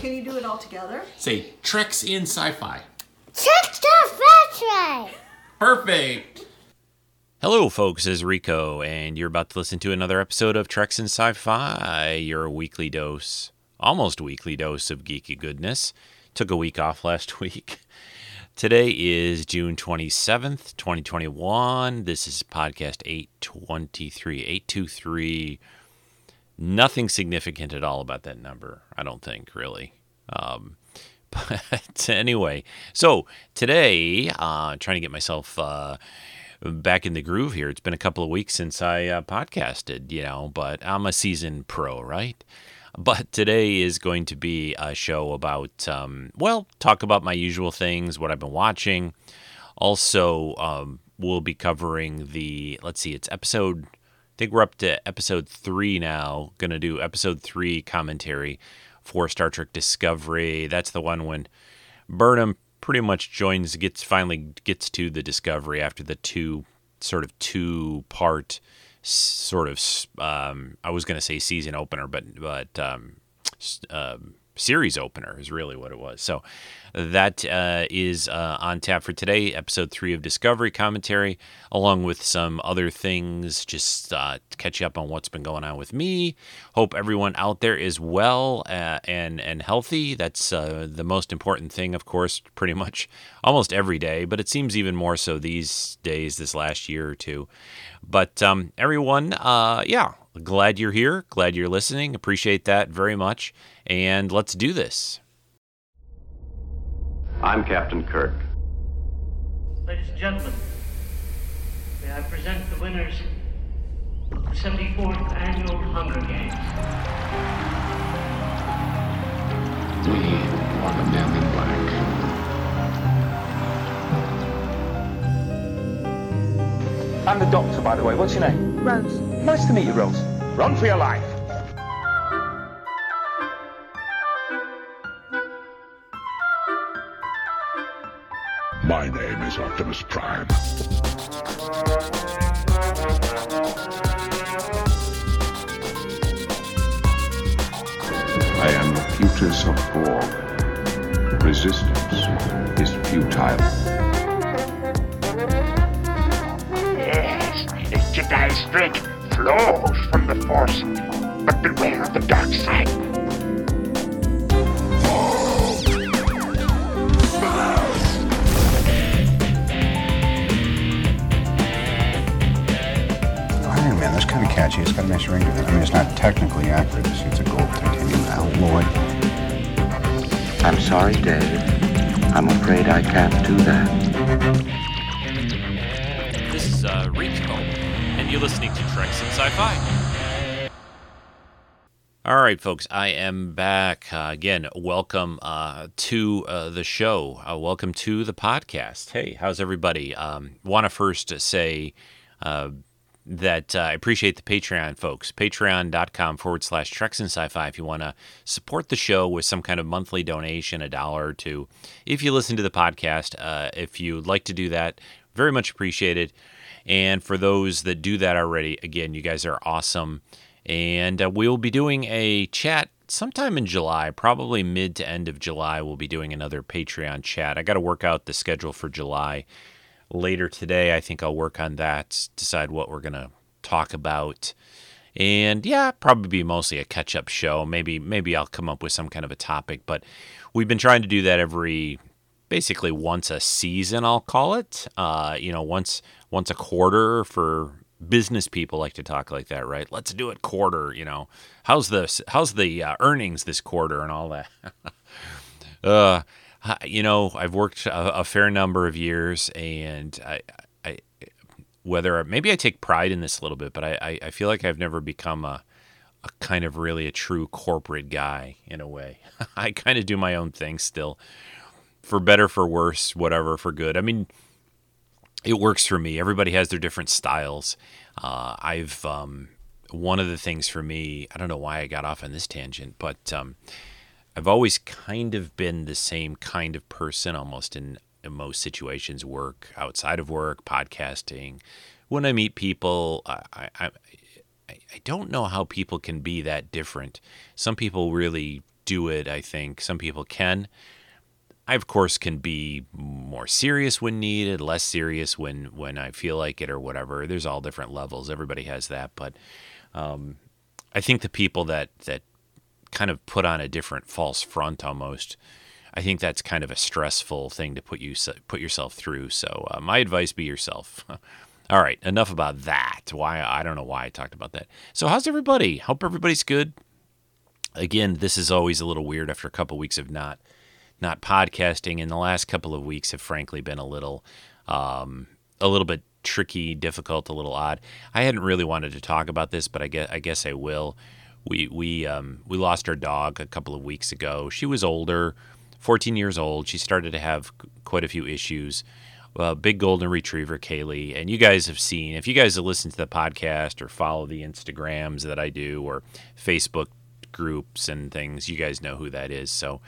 Can you do it all together? Say Treks in Sci-Fi. Check the battery. Perfect. Hello, folks. This is Rico, and you're about to listen to another episode of Treks in Sci-Fi, your weekly dose, almost weekly dose of geeky goodness. Took a week off last week. Today is June 27th, 2021. This is podcast 823. 823. Nothing significant at all about that number, I don't think, really. Um, but anyway, so today, uh, trying to get myself uh, back in the groove here. It's been a couple of weeks since I uh, podcasted, you know, but I'm a seasoned pro, right? But today is going to be a show about, um, well, talk about my usual things, what I've been watching. Also, um, we'll be covering the, let's see, it's episode, think we're up to episode three now. Going to do episode three commentary for Star Trek Discovery. That's the one when Burnham pretty much joins, gets finally gets to the Discovery after the two sort of two part sort of um, I was going to say season opener, but but um, uh, series opener is really what it was. So that uh, is uh, on tap for today, episode three of Discovery commentary, along with some other things, just uh, catch you up on what's been going on with me. Hope everyone out there is well uh, and and healthy. That's uh, the most important thing, of course, pretty much almost every day, but it seems even more so these days, this last year or two. But um, everyone, uh, yeah, glad you're here. Glad you're listening. Appreciate that very much. And let's do this. I'm Captain Kirk. Ladies and gentlemen, may I present the winners of the 74th Annual Hunger Games. We are the men I'm the doctor, by the way. What's your name? Rose. Nice to meet you, Rose. Run for your life. My name is Optimus Prime. I am the Putus of Borg. Resistance is futile. Strength flows from the Force, but beware of the dark side. Oh, Iron Man, that's kind of catchy. It's got a nice ring to it. I mean, it's not technically accurate. It's, it's a gold titanium alloy. I'm sorry, Dave. I'm afraid I can't do that. You're listening to Treks in Sci-Fi. All right, folks, I am back uh, again. Welcome uh, to uh, the show. Uh, welcome to the podcast. Hey, how's everybody? Um, Want to first say uh, that uh, I appreciate the Patreon folks. Patreon.com forward slash Treks and Sci Fi if you want to support the show with some kind of monthly donation, a dollar or two. If you listen to the podcast, uh, if you'd like to do that, very much appreciated. And for those that do that already, again, you guys are awesome. And uh, we'll be doing a chat sometime in July, probably mid to end of July. We'll be doing another Patreon chat. I got to work out the schedule for July later today. I think I'll work on that, decide what we're going to talk about. And yeah, probably be mostly a catch up show. Maybe maybe I'll come up with some kind of a topic, but we've been trying to do that every basically once a season, I'll call it. Uh, you know, once once a quarter for business people like to talk like that, right? Let's do it quarter, you know. How's the how's the uh, earnings this quarter and all that. uh you know, I've worked a, a, fair number of years, and I, I, whether maybe I take pride in this a little bit, but I, I feel like I've never become a, a kind of really a true corporate guy in a way. I kind of do my own thing still, for better, for worse, whatever, for good. I mean, it works for me. Everybody has their different styles. Uh, I've um, one of the things for me. I don't know why I got off on this tangent, but um, I've always kind of been the same kind of person, almost in, in most situations, work, outside of work, podcasting. When I meet people, I, I, I, I don't know how people can be that different. Some people really do it. I think some people can. I of course can be more serious when needed, less serious when when I feel like it or whatever. There's all different levels. Everybody has that, but um, I think the people that that kind of put on a different false front almost. I think that's kind of a stressful thing to put you put yourself through. So uh, my advice: be yourself. All right, enough about that. Why I don't know why I talked about that. So how's everybody? Hope everybody's good. Again, this is always a little weird after a couple weeks of not not podcasting, in the last couple of weeks have frankly been a little um, a little bit tricky, difficult, a little odd. I hadn't really wanted to talk about this, but I guess I guess I will. We we um, we lost our dog a couple of weeks ago. She was older, 14 years old. She started to have quite a few issues uh, big golden retriever, Kaylee. And you guys have seen, if you guys have listened to the podcast or follow the Instagrams that I do or Facebook groups and things, you guys know who that is. So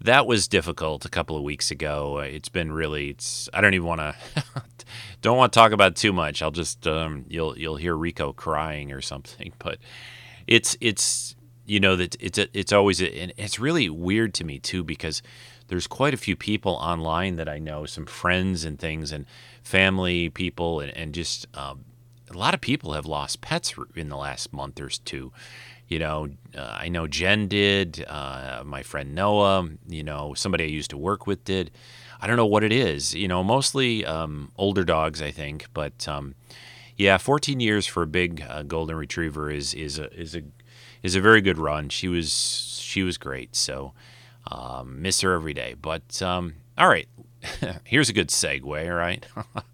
that was difficult a couple of weeks ago. It's been really, it's, I don't even want to, don't want to talk about too much. I'll just, um, you'll, you'll hear Rico crying or something, but it's, it's, you know, that it's, it's always, and it's really weird to me too, because there's quite a few people online that I know, some friends and things, and family people, and, and just um, a lot of people have lost pets in the last month or two. You know, uh, I know Jen did, uh, my friend Noah, you know, somebody I used to work with did. I don't know what it is, you know, mostly um, older dogs, I think, but um, yeah, 14 years for a big uh, golden retriever is is a is a is a very good run. She was she was great. So um, miss her every day. But um, all right, here's a good segue. Right?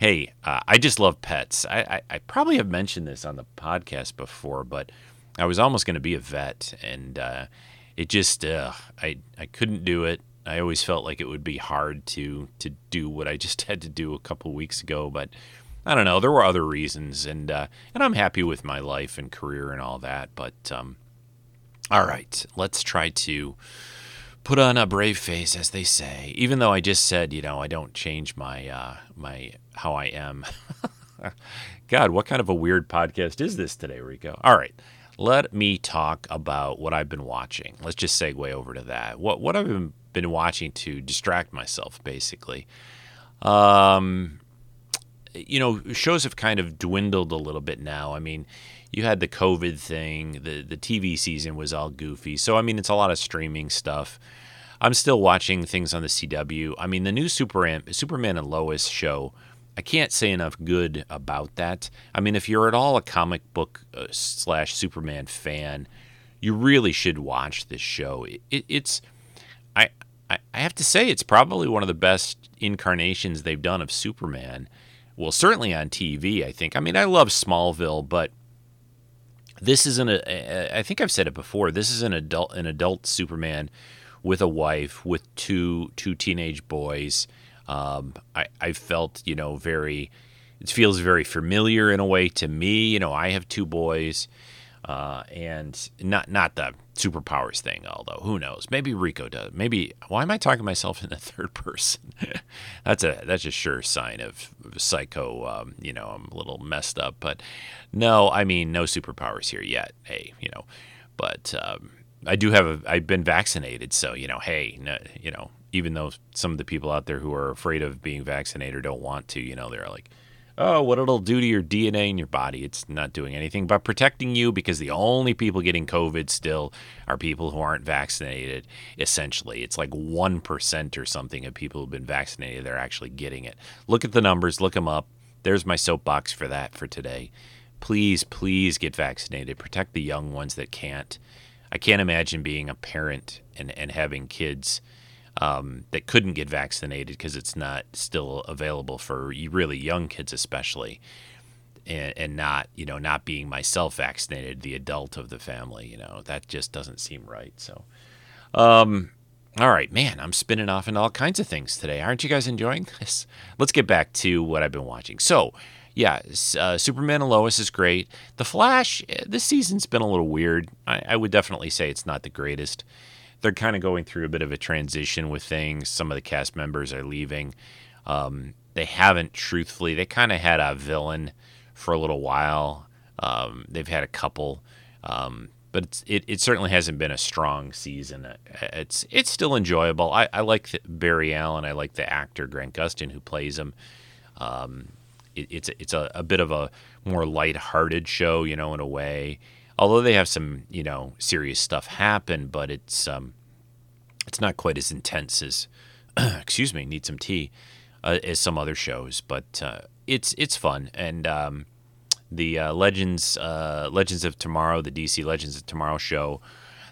hey, uh, I just love pets. I, I, I, probably have mentioned this on the podcast before, but I was almost going to be a vet, and uh, it just uh, I I couldn't do it. I always felt like it would be hard to to do what I just had to do a couple weeks ago, but. I don't know. There were other reasons, and uh, and I'm happy with my life and career and all that. But um, all right, let's try to put on a brave face, as they say. Even though I just said, you know, I don't change my uh, my how I am. God, what kind of a weird podcast is this today, Rico? All right, let me talk about what I've been watching. Let's just segue over to that. What what I've been, been watching to distract myself, basically. Um, you know, shows have kind of dwindled a little bit now. I mean, you had the COVID thing, the the TV season was all goofy. So I mean, it's a lot of streaming stuff. I'm still watching things on the CW. I mean, the new Superman, Superman and Lois show. I can't say enough good about that. I mean, if you're at all a comic book uh, slash Superman fan, you really should watch this show. It, it, it's, I, I have to say, it's probably one of the best incarnations they've done of Superman. Well, certainly on TV, I think. I mean, I love Smallville, but this isn't a. I think I've said it before. This is an adult, an adult Superman with a wife, with two two teenage boys. Um, I I felt you know very. It feels very familiar in a way to me. You know, I have two boys, uh, and not not the superpowers thing. Although who knows? Maybe Rico does. Maybe why am I talking myself in the third person? that's a that's a sure sign of psycho. Um, you know, I'm a little messed up. But no, I mean no superpowers here yet. Hey, you know, but um, I do have a. I've been vaccinated, so you know, hey, no, you know, even though some of the people out there who are afraid of being vaccinated or don't want to, you know, they're like oh, what it'll do to your DNA in your body. It's not doing anything but protecting you because the only people getting COVID still are people who aren't vaccinated, essentially. It's like 1% or something of people who've been vaccinated, they're actually getting it. Look at the numbers, look them up. There's my soapbox for that for today. Please, please get vaccinated. Protect the young ones that can't. I can't imagine being a parent and, and having kids um, that couldn't get vaccinated because it's not still available for really young kids, especially, and, and, not you know not being myself vaccinated, the adult of the family. You know that just doesn't seem right. So, um, all right, man, I'm spinning off into all kinds of things today. Aren't you guys enjoying this? Let's get back to what I've been watching. So. Yeah, uh, Superman and Lois is great. The Flash, eh, this season's been a little weird. I, I would definitely say it's not the greatest they're kind of going through a bit of a transition with things. Some of the cast members are leaving. Um, they haven't, truthfully, they kind of had a villain for a little while. Um, they've had a couple. Um, but it it certainly hasn't been a strong season. Uh, It's it's still enjoyable. I, I like Barry Allen. I like the actor Grant Gustin who plays him. Um, it, it's it's a, a bit of a more light-hearted show, you know, in a way. Although they have some you know serious stuff happen, but it's um, it's not quite as intense as excuse me, need some tea uh, as some other shows, but uh, it's it's fun and um, the uh, Legends uh, Legends of Tomorrow, the DC Legends of Tomorrow show,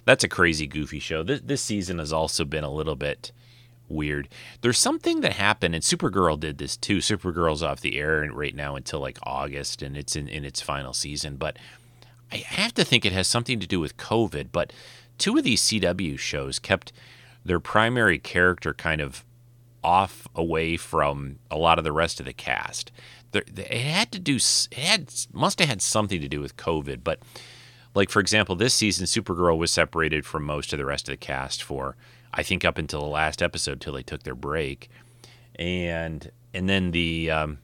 that's a crazy goofy show. This this season has also been a little bit weird. There's something that happened, and Supergirl did this too. Supergirl's off the air right now until like August, and it's in, in its final season. But I have to think it has something to do with COVID. But two of these CW shows kept their primary character kind of off away from a lot of the rest of the cast. It had to do it had must have had something to do with COVID, but like for example, this season Supergirl was separated from most of the rest of the cast for I think up until the last episode till they took their break, and and then the um,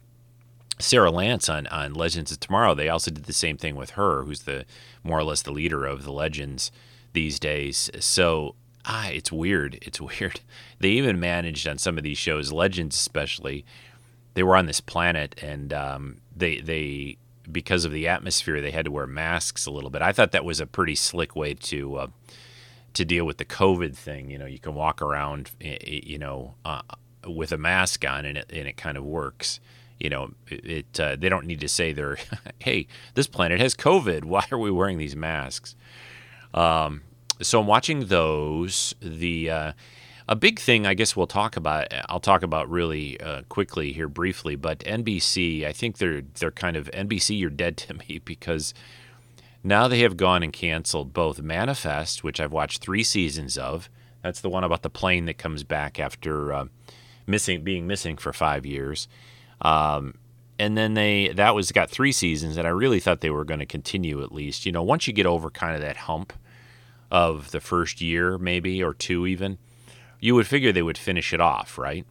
Sarah Lance on on Legends of Tomorrow they also did the same thing with her, who's the more or less the leader of the Legends these days. So ah, it's weird. It's weird. They even managed on some of these shows, Legends especially. They were on this planet, and um, they they because of the atmosphere, they had to wear masks a little bit. I thought that was a pretty slick way to uh, to deal with the COVID thing. You know, you can walk around, you know, uh, with a mask on, and it and it kind of works. You know, it, uh, they don't need to say they're, hey, this planet has COVID. Why are we wearing these masks? Um, so I'm watching those. The uh, a big thing I guess we'll talk about. I'll talk about really uh, quickly here briefly. But NBC, I think they're they're kind of NBC. You're dead to me because now they have gone and canceled both Manifest, which I've watched three seasons of. That's the one about the plane that comes back after uh, missing being missing for five years. Um, and then they that was got three seasons, and I really thought they were going to continue at least. You know, once you get over kind of that hump of the first year, maybe or two, even, you would figure they would finish it off, right?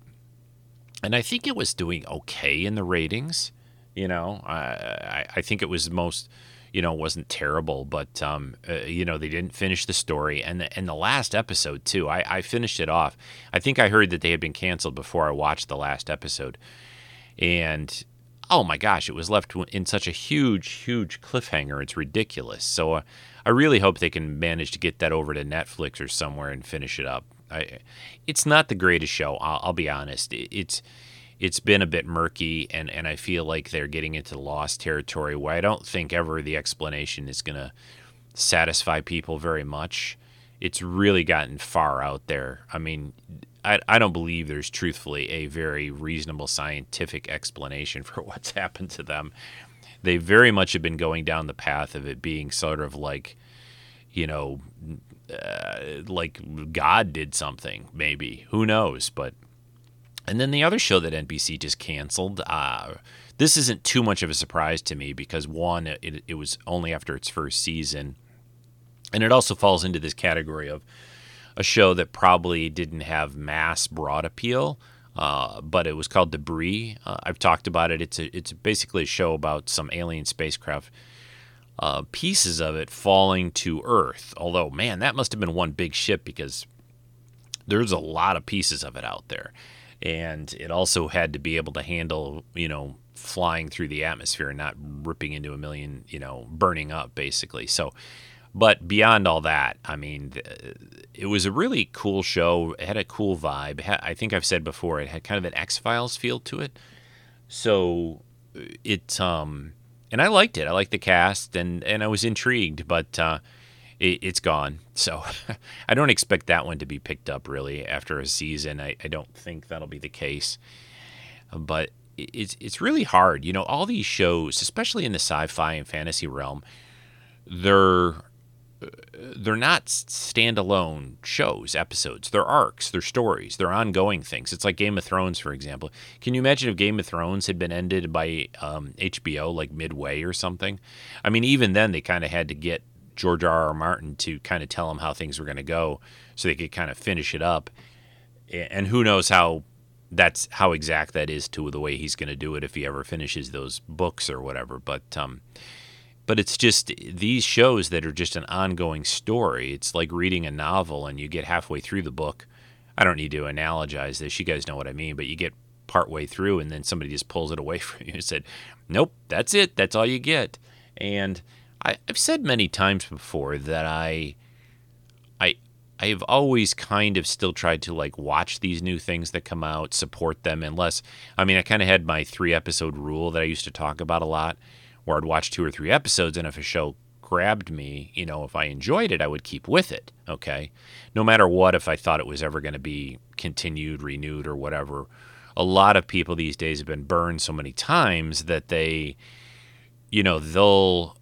And I think it was doing okay in the ratings. You know, I I think it was most, you know, wasn't terrible, but um, uh, you know, they didn't finish the story, and the, and the last episode too. I I finished it off. I think I heard that they had been canceled before I watched the last episode, and oh my gosh, it was left in such a huge, huge cliffhanger. It's ridiculous. So uh, I really hope they can manage to get that over to Netflix or somewhere and finish it up. I, it's not the greatest show. I'll, I'll be honest. It, it's it's been a bit murky, and, and I feel like they're getting into lost territory where I don't think ever the explanation is to satisfy people very much. It's really gotten far out there. I mean, I, I don't believe there's truthfully a very reasonable scientific explanation for what's happened to them. They very much have been going down the path of it being sort of like, you know, uh, like God did something, maybe. Who knows? But and then the other show that NBC just canceled. Uh, this isn't too much of a surprise to me because one, it, it was only after its first season, and it also falls into this category of a show that probably didn't have mass broad appeal. Uh, but it was called Debris. Uh, I've talked about it. It's a, it's basically a show about some alien spacecraft uh, pieces of it falling to Earth. Although, man, that must have been one big ship because there's a lot of pieces of it out there, and it also had to be able to handle, you know, flying through the atmosphere and not ripping into a million, you know, burning up basically. So, but beyond all that, I mean, it was a really cool show. It had a cool vibe. I think I've said before, it had kind of an X Files feel to it. So it um and I liked it. I liked the cast, and and I was intrigued, but uh, it, has gone. So I don't expect that one to be picked up really after a season. I, I don't think that'll be the case. But it's it's really hard. You know, all these shows, especially in the sci-fi and fantasy realm, they're they're not standalone shows, episodes. They're arcs, they're stories, they're ongoing things. It's like Game of Thrones, for example. Can you imagine if Game of Thrones had been ended by um, HBO like midway or something? I mean, even then they kind of had to get George R. R. Martin to kind of tell them how things were going to go, so they could kind of finish it up. And who knows how that's how exact that is to the way he's going to do it if he ever finishes those books or whatever. But um, but it's just these shows that are just an ongoing story. It's like reading a novel and you get halfway through the book. I don't need to analogize this. You guys know what I mean, but you get partway through and then somebody just pulls it away from you and said, Nope, that's it. That's all you get. And I, I've said many times before that I I I've always kind of still tried to like watch these new things that come out, support them unless I mean I kind of had my 3 episode rule that I used to talk about a lot where I'd watch two or three episodes and if a show grabbed me, you know, if I enjoyed it, I would keep with it, okay? No matter what if I thought it was ever going to be continued, renewed or whatever. A lot of people these days have been burned so many times that they you know, they'll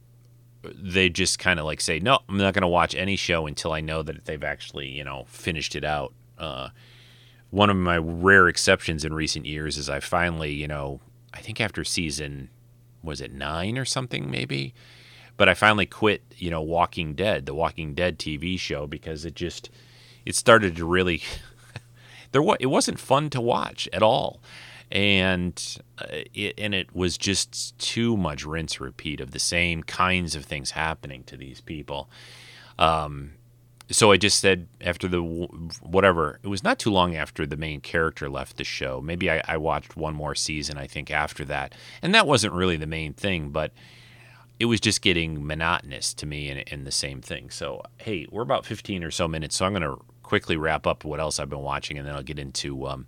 they just kind of like say, no, I'm not going to watch any show until I know that they've actually, you know, finished it out. Uh, one of my rare exceptions in recent years is I finally, you know, I think after season, was it nine or something, maybe? But I finally quit, you know, Walking Dead, the Walking Dead TV show, because it just, it started to really, there was it wasn't fun to watch at all and uh, it, and it was just too much rinse repeat of the same kinds of things happening to these people. Um, so I just said after the whatever it was not too long after the main character left the show. Maybe I, I watched one more season. I think after that, and that wasn't really the main thing, but it was just getting monotonous to me and, and the same thing. So hey, we're about 15 or so minutes, so I'm going to quickly wrap up what else I've been watching, and then I'll get into um,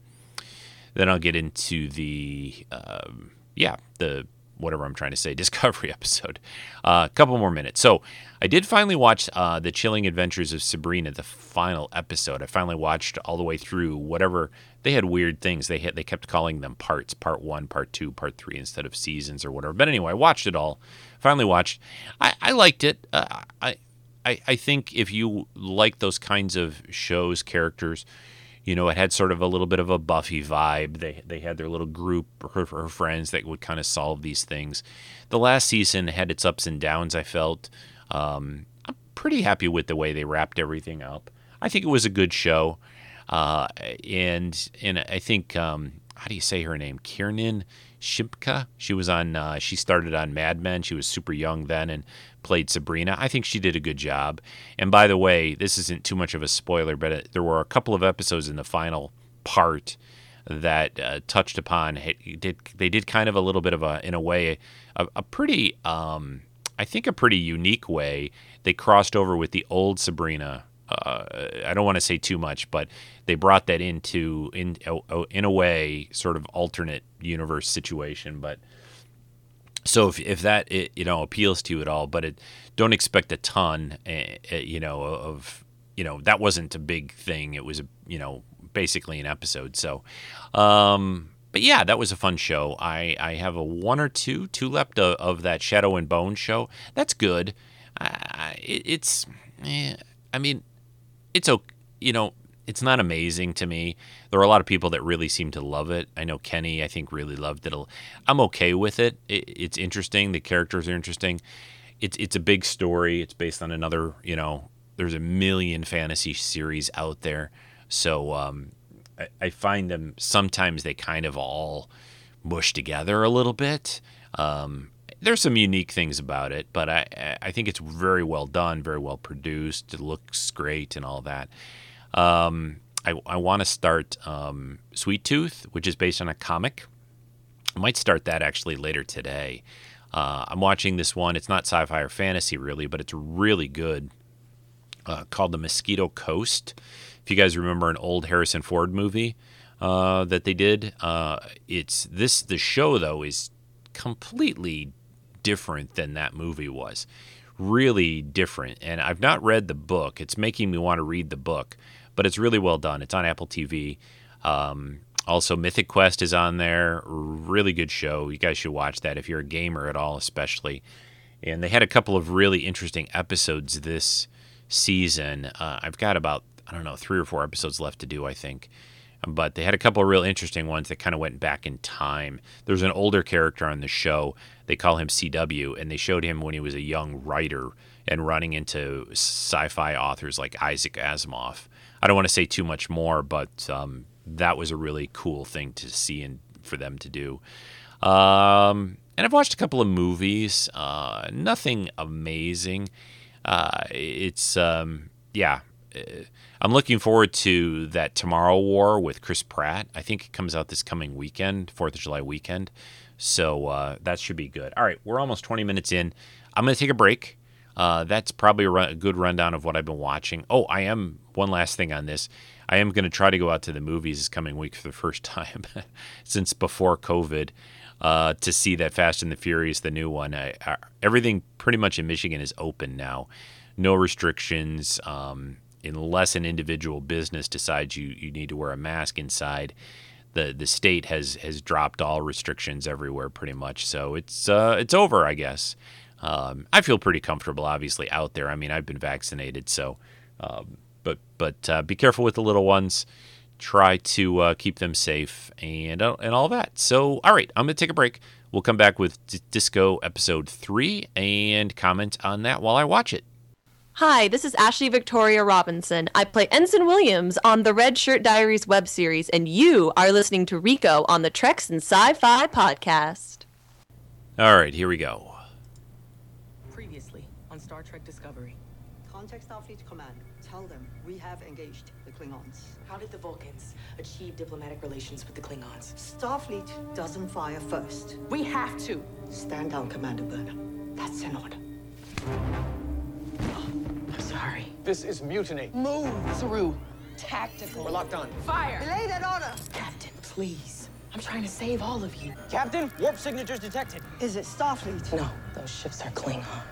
then I'll get into the um, yeah the whatever I'm trying to say Discovery episode. A uh, couple more minutes. So I did finally watch uh, the Chilling Adventures of Sabrina, the final episode. I finally watched all the way through. Whatever they had weird things. They had they kept calling them parts, part one, part two, part three instead of seasons or whatever. But anyway, I watched it all. Finally watched. I, I liked it. Uh, I, I I think if you like those kinds of shows, characters you know, it had sort of a little bit of a Buffy vibe. They they had their little group, her, her friends that would kind of solve these things. The last season had its ups and downs. I felt. Um, I'm pretty happy with the way they wrapped everything up. I think it was a good show, uh, and and I think um, how do you say her name? Kiernan Shipka. She was on. Uh, she started on Mad Men. She was super young then, and played Sabrina. I think she did a good job. And by the way, this isn't too much of a spoiler, but it, there were a couple of episodes in the final part that uh, touched upon. Did they did kind of a little bit of a, in a way, a, a pretty, um, I think, a pretty unique way. They crossed over with the old Sabrina. Uh, I don't want to say too much, but they brought that into in in a way, sort of alternate universe situation, but so if, if that it, you know appeals to you at all, but it don't expect a ton, uh, you know, of you know that wasn't a big thing. It was you know basically an episode. So, um, but yeah, that was a fun show. I I have a one or two two left of, of that Shadow and Bone show. That's good. Uh, it, it's, eh, I mean, it's okay. You know, it's not amazing to me. There are a lot of people that really seem to love it. I know Kenny, I think, really loved it. I'm okay with it. it it's interesting. The characters are interesting. It's it's a big story. It's based on another. You know, there's a million fantasy series out there, so um, I, I, find them sometimes they kind of all mush together a little bit. Um, there's some unique things about it, but I I think it's very well done, very well produced. It looks great and all that. Um, I, I want to start um, Sweet Tooth, which is based on a comic. I might start that actually later today. Uh, I'm watching this one. It's not sci fi or fantasy really, but it's really good. Uh, called The Mosquito Coast. If you guys remember an old Harrison Ford movie uh, that they did, uh, it's this. The show though is completely different than that movie was. Really different. And I've not read the book. It's making me want to read the book but it's really well done. It's on Apple TV. Um, also, Mythic Quest is on there. Really good show. You guys should watch that if you're a gamer at all, especially. And they had a couple of really interesting episodes this season. Uh, I've got about, I don't know, three or four episodes left to do, I think. But they had a couple of real interesting ones that kind of went back in time. There's an older character on the show. They call him CW, and they showed him when he was a young writer and running into sci fi authors like Isaac Asimov. I don't want to say too much more, but um, that was a really cool thing to see and for them to do. Um, and I've watched a couple of movies. Uh, nothing amazing. Uh, it's um, yeah. uh, I'm looking forward to that Tomorrow War with Chris Pratt. I think it comes out this coming weekend, Fourth of July weekend. So uh, that should be good. All right, we're almost 20 minutes in. I'm going to take a break. Uh, that's probably a, run, a good rundown of what I've been watching. Oh, I am one last thing on this. I am going to try to go out to the movies this coming week for the first time since before COVID uh, to see that Fast and the Furious, the new one. I, I, everything pretty much in Michigan is open now, no restrictions. Um, unless an individual business decides you, you need to wear a mask inside, the the state has has dropped all restrictions everywhere pretty much. So it's uh, it's over, I guess. Um, I feel pretty comfortable, obviously, out there. I mean, I've been vaccinated, so. Um, but but uh, be careful with the little ones. Try to uh, keep them safe and uh, and all that. So, all right, I'm gonna take a break. We'll come back with D- Disco episode three and comment on that while I watch it. Hi, this is Ashley Victoria Robinson. I play Ensign Williams on the Red Shirt Diaries web series, and you are listening to Rico on the Treks and Sci-Fi podcast. All right, here we go. Previously on Star Trek Discovery. Contact Starfleet Command. Tell them we have engaged the Klingons. How did the Vulcans achieve diplomatic relations with the Klingons? Starfleet doesn't fire first. We have to. Stand down, Commander Burnham. That's an order. I'm sorry. This is mutiny. Move through tactical. We're locked on. Fire! Belay that order! Captain, please. I'm trying to save all of you. Captain, warp signatures detected. Is it Starfleet? No, those ships are Klingon.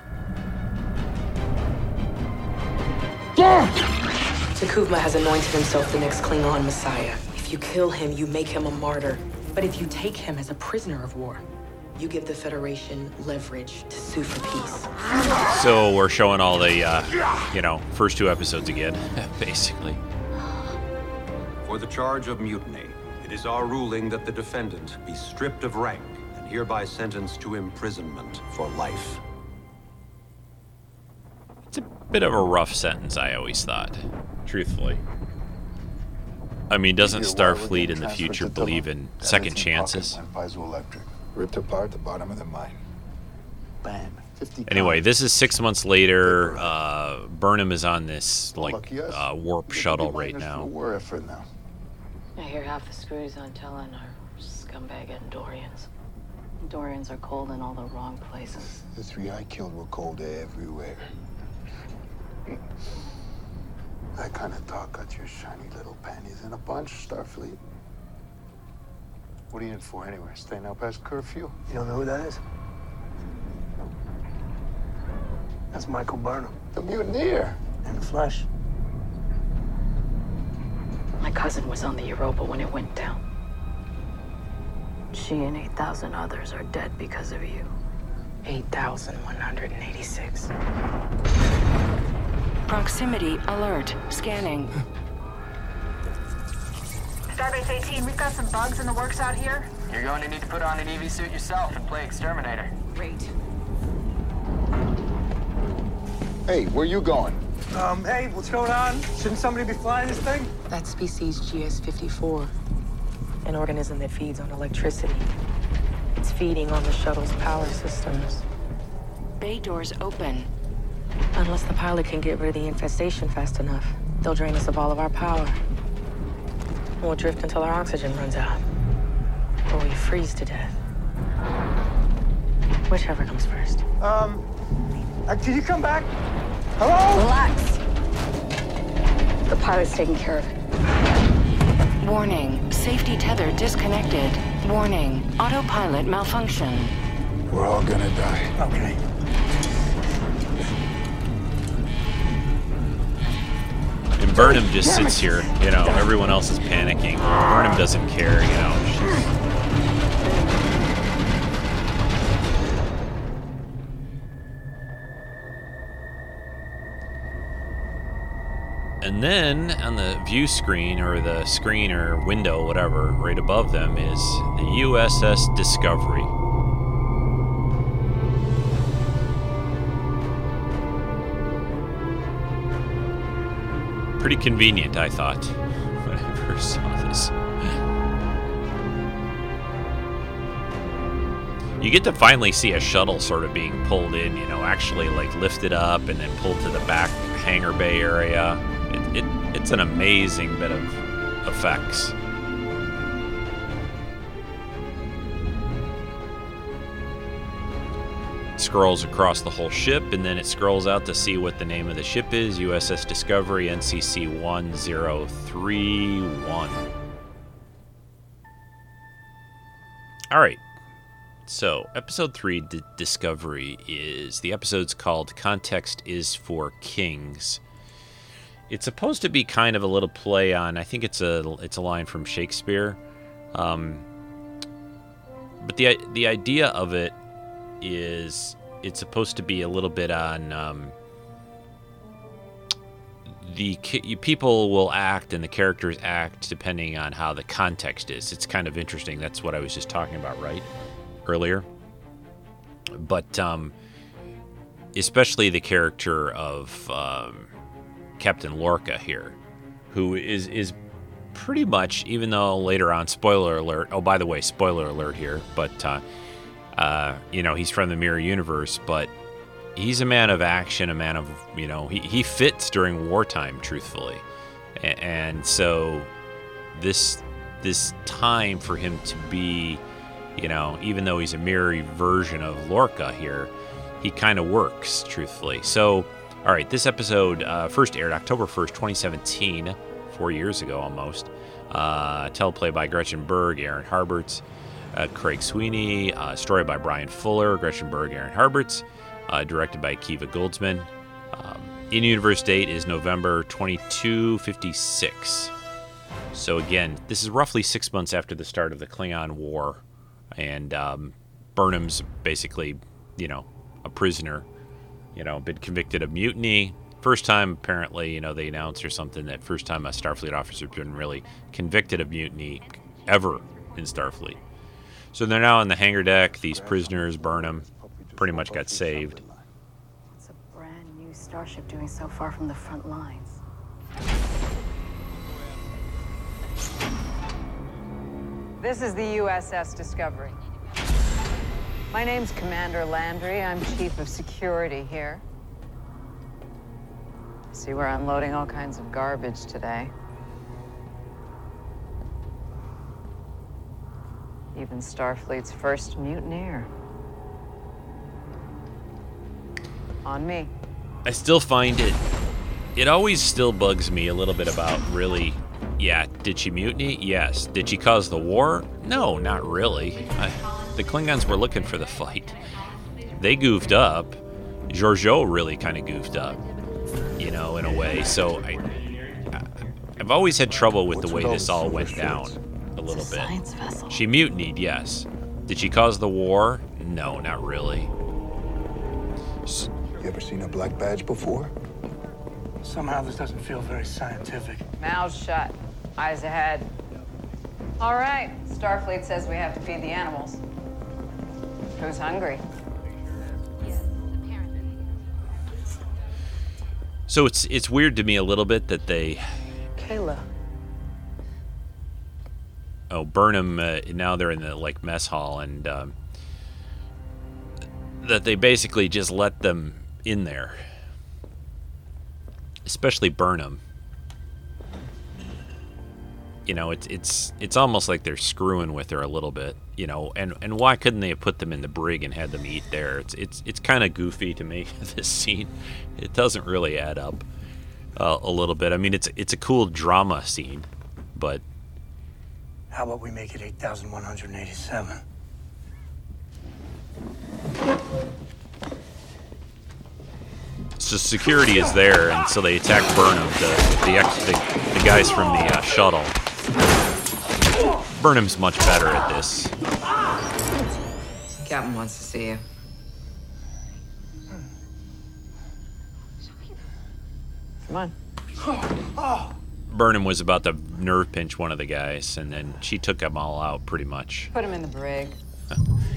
Yeah! T'Kuvma has anointed himself the next Klingon Messiah. If you kill him, you make him a martyr. But if you take him as a prisoner of war, you give the Federation leverage to sue for peace. So we're showing all the, uh, you know, first two episodes again, basically. For the charge of mutiny, it is our ruling that the defendant be stripped of rank and hereby sentenced to imprisonment for life. It's a bit of a rough sentence, I always thought, truthfully. I mean, doesn't Starfleet in the future believe in second chances? Piezoelectric. Ripped apart the bottom of the mine. Bam. 50 Anyway, this is six months later. Uh, Burnham is on this like Look, yes. uh, warp shuttle right now. War effort now. I hear half the screws on Tellun are scumbag Andorians. Andorians are cold in all the wrong places. The three I killed were cold everywhere. That kind of talk got your shiny little panties in a bunch, Starfleet. What are you in for anyway? Staying out past curfew? You don't know who that is? That's Michael Burnham. The mutineer. In the flesh. My cousin was on the Europa when it went down. She and 8,000 others are dead because of you. 8,186. Proximity alert. Scanning. Starbase 18, we've got some bugs in the works out here. You're going to need to put on an EV suit yourself and play exterminator. Great. Hey, where you going? Um, hey, what's going on? Shouldn't somebody be flying this thing? That species GS54, an organism that feeds on electricity. It's feeding on the shuttle's power systems. Bay doors open. Unless the pilot can get rid of the infestation fast enough, they'll drain us of all of our power. We'll drift until our oxygen runs out. Or we freeze to death. Whichever comes first. Um, uh, can you come back? Hello? Relax. The pilot's taking care of it. Warning. Safety tether disconnected. Warning. Autopilot malfunction. We're all gonna die. Okay. Burnham just sits here, you know, everyone else is panicking. Burnham doesn't care, you know. she's- And then on the view screen or the screen or window, whatever, right above them is the USS Discovery. Pretty convenient, I thought, when I first saw this. you get to finally see a shuttle sort of being pulled in, you know, actually like lifted up and then pulled to the back hangar bay area. It, it, it's an amazing bit of effects. Scrolls across the whole ship, and then it scrolls out to see what the name of the ship is USS Discovery, NCC 1031. All right. So, episode 3, D- Discovery, is the episode's called Context is for Kings. It's supposed to be kind of a little play on, I think it's a it's a line from Shakespeare. Um, but the the idea of it is it's supposed to be a little bit on um, the people will act and the characters act depending on how the context is. It's kind of interesting. That's what I was just talking about, right? Earlier. But um, especially the character of um, Captain Lorca here, who is is pretty much, even though later on, spoiler alert. Oh, by the way, spoiler alert here, but uh, uh, you know he's from the Mirror Universe, but he's a man of action, a man of you know he he fits during wartime, truthfully, and so this this time for him to be, you know, even though he's a mirror version of Lorca here, he kind of works, truthfully. So, all right, this episode uh, first aired October 1st, 2017, four years ago almost. Uh, teleplay by Gretchen Berg, Aaron Harberts, uh, Craig Sweeney, uh, story by Bryan Fuller, Gretchen Berg, Aaron Harberts, uh, directed by Kiva Goldsman. Um, in universe date is November 2256. So again, this is roughly six months after the start of the Klingon War, and um, Burnham's basically, you know, a prisoner. You know, been convicted of mutiny. First time, apparently, you know, they announced or something that first time a Starfleet officer's been really convicted of mutiny ever in Starfleet. So they're now on the hangar deck. These prisoners, Burnham, pretty much got saved. What's a brand new starship doing so far from the front lines? This is the USS Discovery. My name's Commander Landry. I'm Chief of Security here. See, we're unloading all kinds of garbage today. Even Starfleet's first mutineer. On me. I still find it. It always still bugs me a little bit about really. Yeah, did she mutiny? Yes. Did she cause the war? No, not really. I, the Klingons were looking for the fight. They goofed up. Georgiou really kind of goofed up, you know, in a way. So I, I've always had trouble with the way this all went down a little bit. She mutinied, yes. Did she cause the war? No, not really. You ever seen a black badge before? Somehow this doesn't feel very scientific. Mouths shut, eyes ahead. All right, Starfleet says we have to feed the animals. Who's hungry? So it's it's weird to me a little bit that they Kayla. Oh Burnham uh, now they're in the like mess hall and um, that they basically just let them in there, especially Burnham. You know, it's it's it's almost like they're screwing with her a little bit. You know, and and why couldn't they have put them in the brig and had them eat there? It's it's it's kind of goofy to me. This scene, it doesn't really add up uh, a little bit. I mean, it's it's a cool drama scene, but How about we make it 8,187? so security is there, and so they attack Burnham, the the ex, the, the guys from the uh, shuttle. Burnham's much better at this. Captain wants to see you. Come on. Burnham was about to nerve pinch one of the guys, and then she took them all out pretty much. Put him in the brig.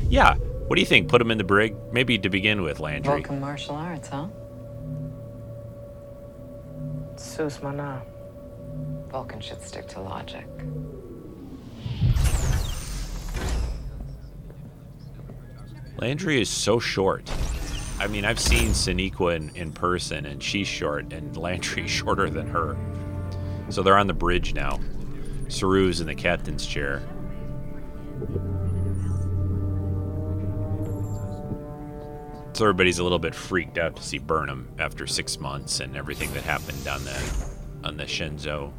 Yeah. What do you think? Put him in the brig? Maybe to begin with, Landry. Vulcan martial arts, huh? Suus Mahna. Vulcan should stick to logic. Landry is so short. I mean, I've seen Sonequa in, in person, and she's short, and Landry's shorter than her. So they're on the bridge now. Saru's in the captain's chair. So everybody's a little bit freaked out to see Burnham after six months and everything that happened on the on the Shenzhou.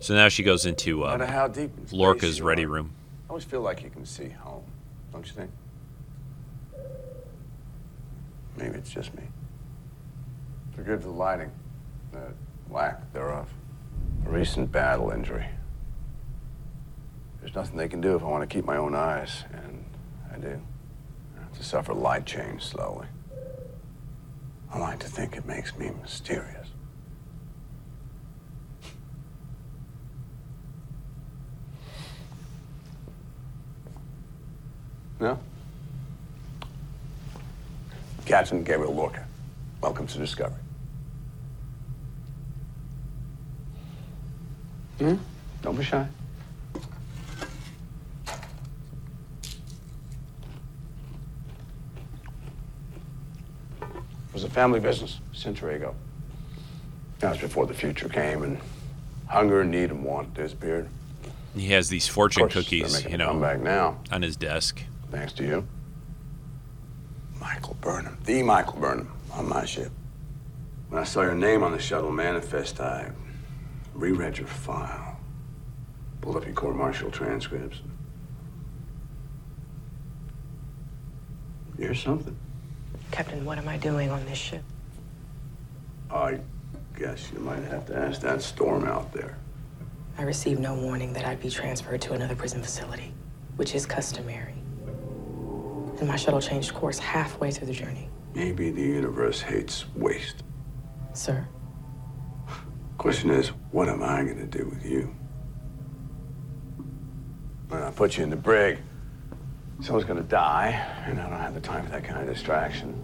So now she goes into uh, deep in Lorca's ready are, room. I always feel like you can see home, don't you think? Maybe it's just me. Forgive the lighting, the lack thereof. A recent battle injury. There's nothing they can do if I want to keep my own eyes, and I do. I have to suffer light change slowly. I like to think it makes me mysterious. No? Captain Gabriel Lorca. Welcome to Discovery. Hmm? Don't be shy. It was a family business a century ago. That was before the future came and hunger, and need, and want disappeared. He has these fortune course, cookies, you know, comeback now. on his desk. Thanks to you. Michael Burnham, the Michael Burnham, on my ship. When I saw your name on the shuttle manifest, I reread your file, pulled up your court martial transcripts. You're something. Captain, what am I doing on this ship? I guess you might have to ask that storm out there. I received no warning that I'd be transferred to another prison facility, which is customary. And my shuttle changed course halfway through the journey. Maybe the universe hates waste. Sir, Question is, what am I gonna do with you? When I put you in the brig, someone's gonna die, and I don't have the time for that kind of distraction.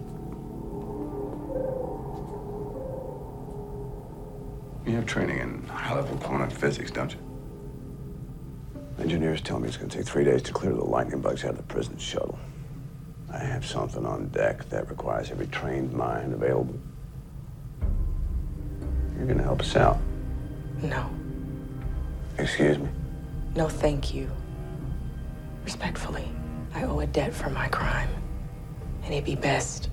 You have training in high-level quantum physics, don't you? Engineers tell me it's gonna take three days to clear the lightning bugs out of the prison shuttle. I have something on deck that requires every trained mind available. You're gonna help us out. no. Excuse me. No, thank you. Respectfully, I owe a debt for my crime. And it'd be best.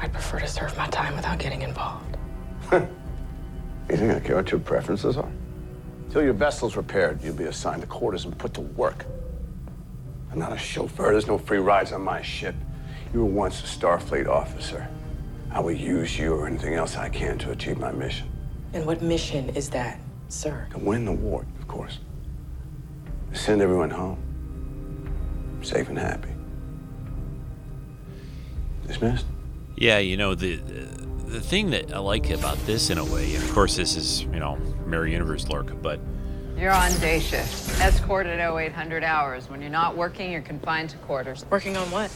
I'd prefer to serve my time without getting involved. You think I care what your preferences are? Till your vessel's repaired, you'll be assigned to quarters and put to work. I'm not a chauffeur. There's no free rides on my ship. You were once a Starfleet officer. I will use you or anything else I can to achieve my mission. And what mission is that, sir? To win the war, of course. Send everyone home. Safe and happy. Dismissed? Yeah, you know the the thing that I like about this in a way, and of course this is you know Mirror Universe Lorca, but You're on day shift. Escorted 0800 hours. When you're not working, you're confined to quarters. Working on what?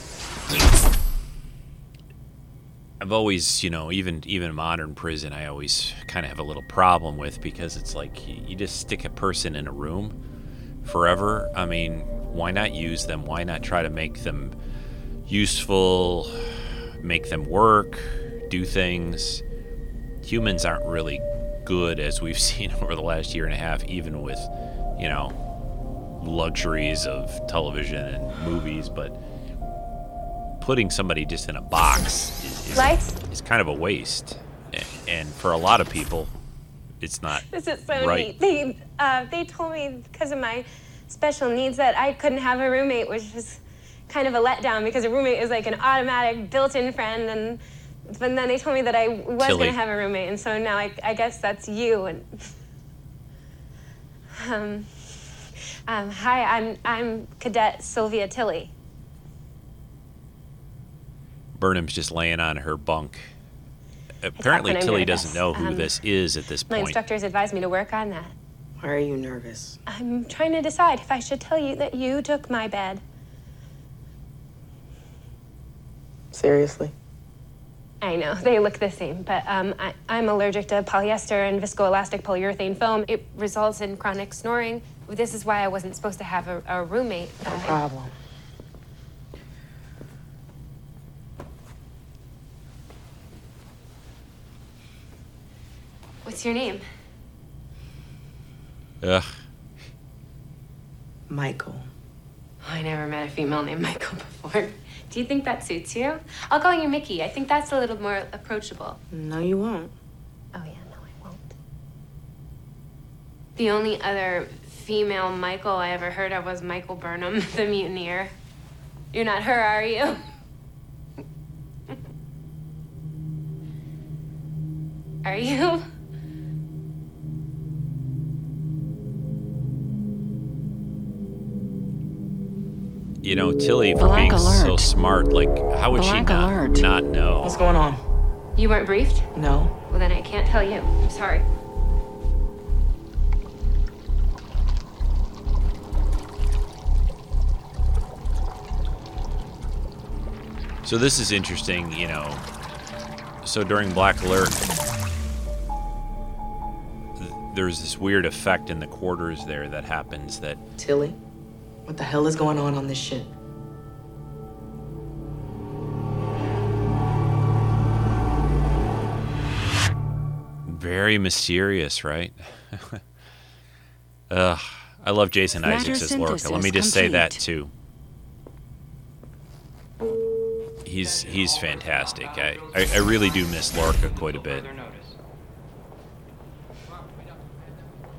I've always, you know, even even modern prison, I always kind of have a little problem with because it's like you, you just stick a person in a room forever. I mean, why not use them? Why not try to make them useful, make them work, do things? Humans aren't really good as we've seen over the last year and a half, even with, you know, luxuries of television and movies, but putting somebody just in a box is, is, is kind of a waste. And for a lot of people, it's not This is so right. neat. They uh, they told me because of my special needs that I couldn't have a roommate, which was kind of a letdown because a roommate is like an automatic built-in friend, and but then they told me that I was Tilly. gonna have a roommate, and so now I, I guess that's you. And um, um, hi, I'm I'm Cadet Sylvia Tilly. Burnham's just laying on her bunk. Apparently, Tilly doesn't know who Um, this is at this point. My instructors advised me to work on that. Why are you nervous? I'm trying to decide if I should tell you that you took my bed. Seriously? I know, they look the same, but um, I, I'm allergic to polyester and viscoelastic polyurethane foam. It results in chronic snoring. This is why I wasn't supposed to have a, a roommate. No Uh, problem. What's your name? Ugh. Michael. Oh, I never met a female named Michael before. Do you think that suits you? I'll call you Mickey. I think that's a little more approachable. No, you won't. Oh, yeah, no, I won't. The only other female Michael I ever heard of was Michael Burnham, the mutineer. You're not her, are you? are you? You know, Tilly, for Black being so smart, like, how would she not, alert. not know? What's going on? You weren't briefed? No. Well, then I can't tell you. I'm sorry. So this is interesting, you know. So during Black Alert, th- there's this weird effect in the quarters there that happens that Tilly, what the hell is going on on this ship? very mysterious, right? Ugh, I love Jason Isaacs as Lorca. Let me just say that too. He's he's fantastic. I, I, I really do miss Lorca quite a bit.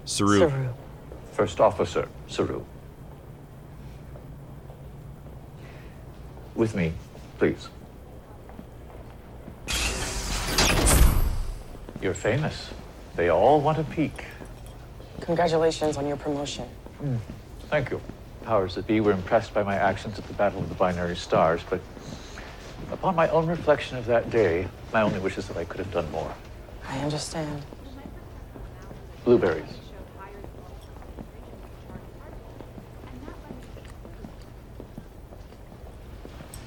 Saru. First Officer Saru. With me, please. You're famous. They all want a peek. Congratulations on your promotion. Hmm, Thank you. Powers that be were impressed by my actions at the Battle of the Binary Stars, but upon my own reflection of that day, my only wish is that I could have done more. I understand. Blueberries.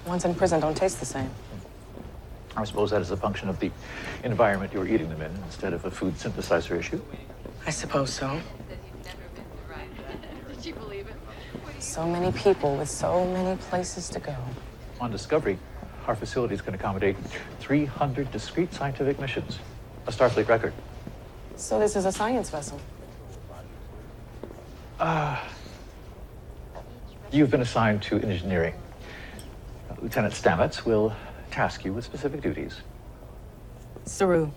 Ones in prison don't taste the same. I suppose that is a function of the environment you're eating them in instead of a food synthesizer issue. I suppose so. Did you believe it? So many people with so many places to go. On Discovery, our facilities can accommodate 300 discrete scientific missions, a Starfleet record. So this is a science vessel. Ah. You've been assigned to engineering. Lieutenant Stamets will task you with specific duties. Saru.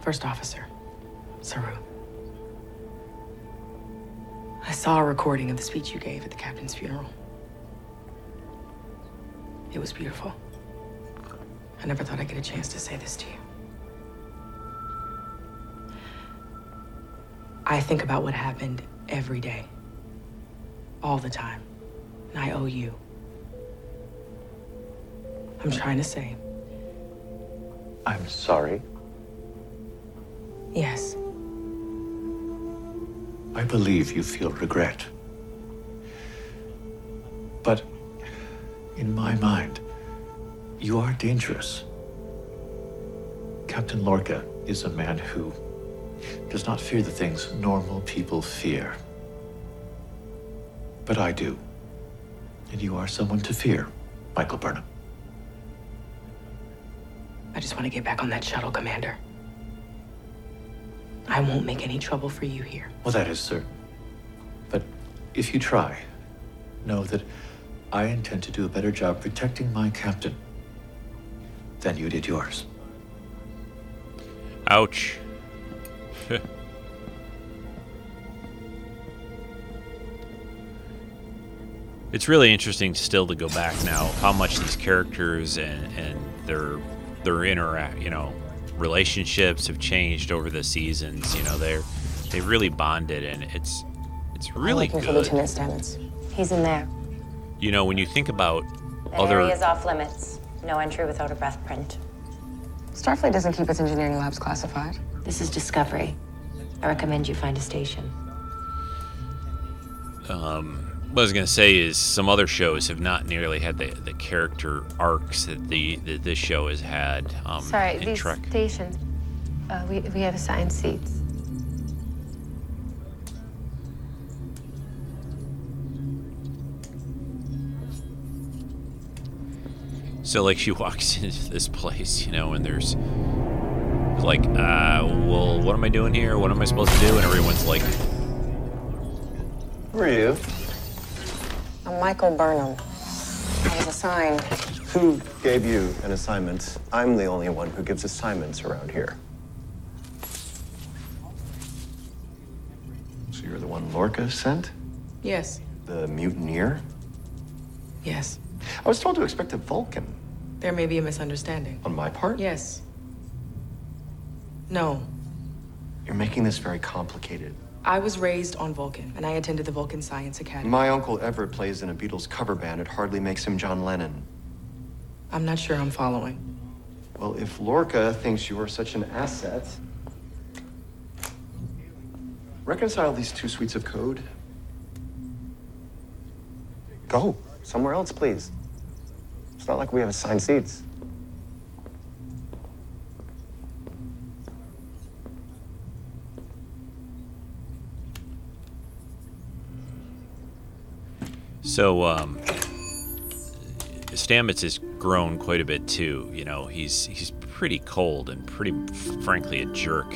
First officer. Saru. I saw a recording of the speech you gave at the captain's funeral. It was beautiful. I never thought I'd get a chance to say this to you. I think about what happened every day, all the time, and I owe you. I'm trying to say, I'm sorry. yes, I believe you feel regret. But in my mind, you are dangerous. Captain Lorca is a man who does not fear the things normal people fear. But I do. And you are someone to fear, Michael Burnham. I just want to get back on that shuttle, Commander. I won't make any trouble for you here. Well, that is certain. But if you try, know that I intend to do a better job protecting my captain than you did yours. Ouch. it's really interesting still to go back now how much these characters and, and their their interact you know relationships have changed over the seasons you know they're they've really bonded and it's it's really looking for good Lieutenant Stamets. He's in there. you know when you think about That other area is off limits. No entry without a breath print. Starfleet doesn't keep its engineering labs classified. This is Discovery. I recommend you find a station. um What I was gonna say is some other shows have not nearly had the, the character arcs that the that this show has had. Um, Sorry, in these Trek. stations. Uh, we, we have assigned seats. So like she walks into this place, you know, and there's like, uh, well, what am I doing here? What am I supposed to do? And everyone's like, Who are you? I'm Michael Burnham. I was assigned. Who gave you an assignment? I'm the only one who gives assignments around here. So you're the one Lorca sent? Yes. The mutineer? Yes. I was told to expect a Vulcan. There may be a misunderstanding. On my part? Yes. No. You're making this very complicated. I was raised on Vulcan, and I attended the Vulcan Science Academy. My uncle Everett plays in a Beatles cover band. It hardly makes him John Lennon. I'm not sure I'm following. Well, if Lorca thinks you are such an asset, reconcile these two suites of code. Go somewhere else, please. It's not like we have assigned seats. So um, Stamets has grown quite a bit too. You know, he's he's pretty cold and pretty, frankly, a jerk.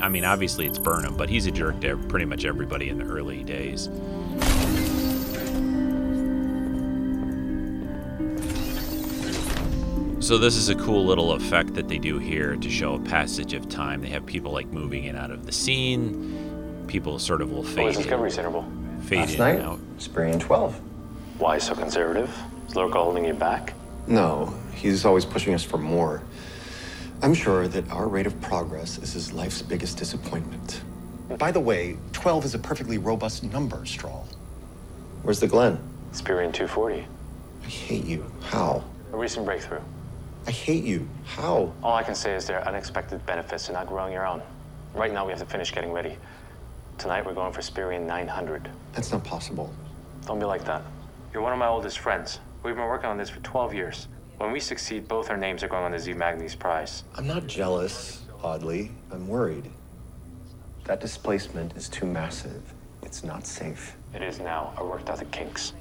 I mean, obviously it's Burnham, but he's a jerk to pretty much everybody in the early days. So this is a cool little effect that they do here to show a passage of time. They have people like moving in out of the scene. People sort of will fade What is in, Discovery Center? Fade Last in night, and out. Spirian 12. Why so conservative? Is Lorca holding you back? No, he's always pushing us for more. I'm sure that our rate of progress is his life's biggest disappointment. By the way, 12 is a perfectly robust number, Straal. Where's the Glenn? Spirian 240. I hate you. How? A recent breakthrough. I hate you. How? All I can say is there are unexpected benefits to not growing your own. Right now, we have to finish getting ready. Tonight, we're going for Spirian 900. That's not possible. Don't be like that. You're one of my oldest friends. We've been working on this for 12 years. When we succeed, both our names are going on the Zee-Magnees Prize. I'm not jealous, oddly. I'm worried. That displacement is too massive. It's not safe. It is now. I worked out the kinks.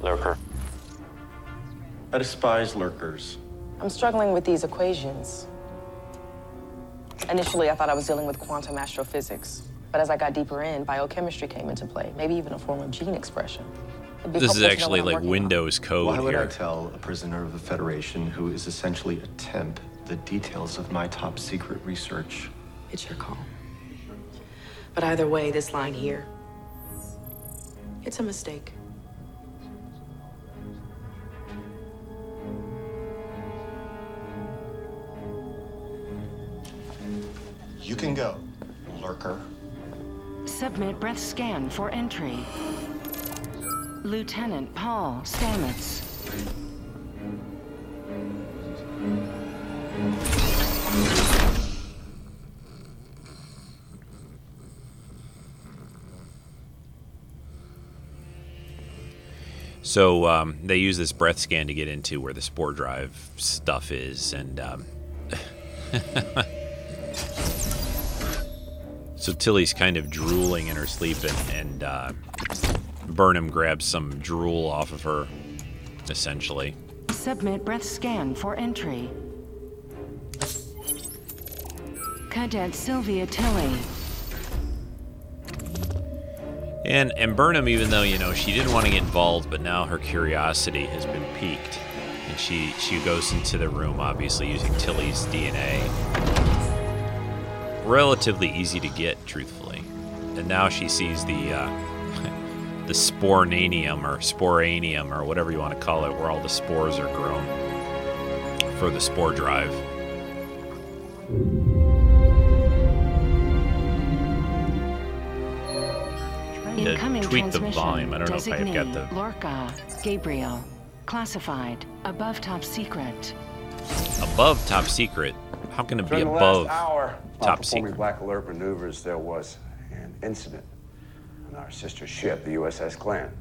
Lurker. I despise lurkers. I'm struggling with these equations. Initially, I thought I was dealing with quantum astrophysics. But as I got deeper in, biochemistry came into play, maybe even a form of gene expression. This is helpful to know actually like working on. Windows code Why would here. I tell a prisoner of the Federation who is essentially a temp the details of my top secret research? It's your call. But either way, this line here, it's a mistake. You can go, lurker. Submit breath scan for entry. Lieutenant Paul Stamets. So um, they use this breath scan to get into where the spore drive stuff is, and um, so Tilly's kind of drooling in her sleep, and, and uh, Burnham grabs some drool off of her, essentially. Submit breath scan for entry. Cadet Sylvia Tilly. And and Burnham, even though you know she didn't want to get involved, but now her curiosity has been piqued, and she she goes into the room, obviously using Tilly's DNA. Relatively easy to get, truthfully. And now she sees the uh, the spornanium or sporanium or whatever you want to call it, where all the spores are grown for the spore drive. Incoming tweak the volume. I don't know if I've got the Lorca. Gabriel. Classified. Above top secret. above top secret. How can it be During the above last hour of top performing secret? Black Alert maneuvers, there was an incident on our sister ship, the USS Glenn.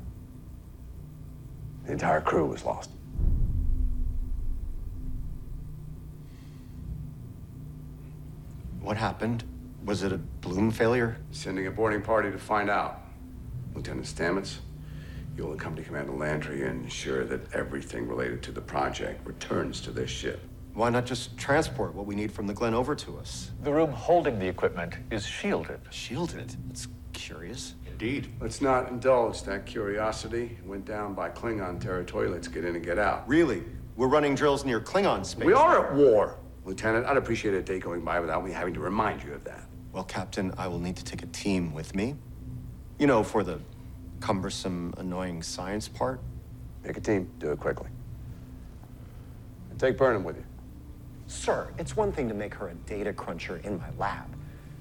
The entire crew was lost. What happened? Was it a bloom failure? Sending a boarding party to find out. Lieutenant Stamets, you'll accompany Commander Landry and ensure that everything related to the project returns to their ship. Why not just transport what we need from the Glenn over to us? The room holding the equipment is shielded. Shielded? That's curious. Indeed. Let's not indulge that curiosity. It went down by Klingon territory. Let's get in and get out. Really? We're running drills near Klingon space. We are at war. Lieutenant, I'd appreciate a day going by without me having to remind you of that. Well, Captain, I will need to take a team with me. You know, for the cumbersome, annoying science part. Pick a team. Do it quickly. And take Burnham with you. Sir, it's one thing to make her a data cruncher in my lab,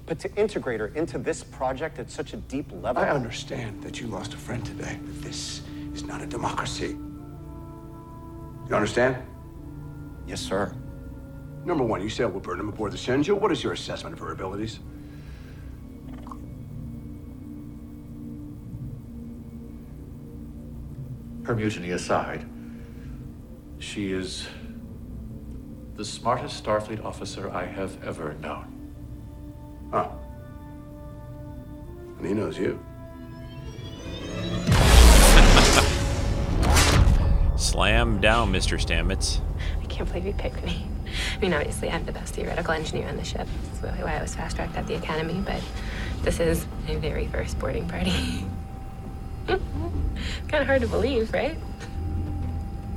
but to integrate her into this project at such a deep level. I understand that you lost a friend today, but this is not a democracy. You understand? Yes, sir. Number one, you sailed with Burnham aboard the Shenzhou. What is your assessment of her abilities? Her mutiny aside, she is the smartest Starfleet officer I have ever known. Huh. And he knows you. Slam down, Mr. Stamets. I can't believe you picked me. I mean, obviously, I'm the best theoretical engineer on the ship. That's really why I was fast tracked at the academy, but this is my very first boarding party. kind of hard to believe, right?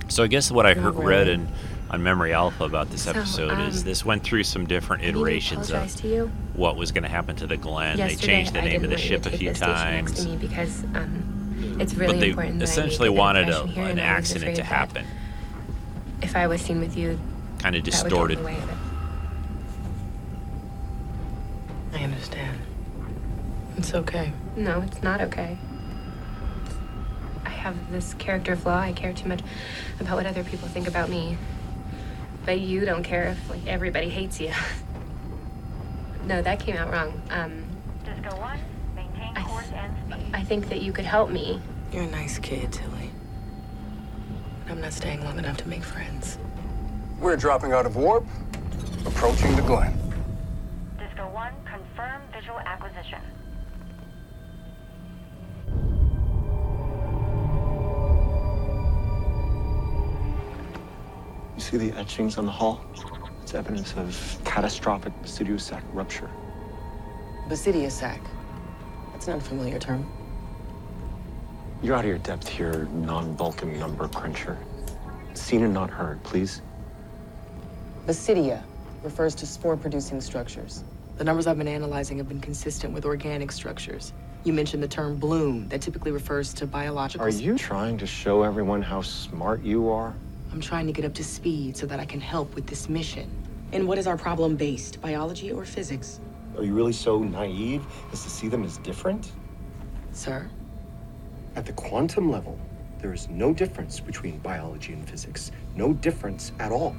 So I guess what I heard, Not read really. in on Memory Alpha about this So, episode is um, this went through some different I need to iterations of to you. what was going to happen to the Glenn. Yesterday, they changed the name of the ship a few the station next times. to me because um, it's really but they important that I make essentially a wanted a, here, an and I was accident to happen. If I was seen with you, Kind of that would get in distorted. of. I understand. It's okay. No, it's not okay. I have this character flaw. I care too much about what other people think about me. But you don't care if like everybody hates you. no, that came out wrong. Um, Disco 1, maintain course and speed. I think that you could help me. You're a nice kid, Tilly. I'm not staying long enough to make friends. We're dropping out of warp, approaching the Glenn. Disco 1, confirm visual acquisition. You see the etchings on the hull? It's evidence of catastrophic basidius sac rupture. Basidia sac. That's an unfamiliar term. You're out of your depth here, non-Vulcan number cruncher. Seen and not heard, please. Basidia refers to spore-producing structures. The numbers I've been analyzing have been consistent with organic structures. You mentioned the term bloom. That typically refers to biological. Are you trying to show everyone how smart you are? I'm trying to get up to speed so that I can help with this mission. And what is our problem based? Biology or physics? Are you really so naive as to see them as different? Sir? At the quantum level, there is no difference between biology and physics. No difference at all.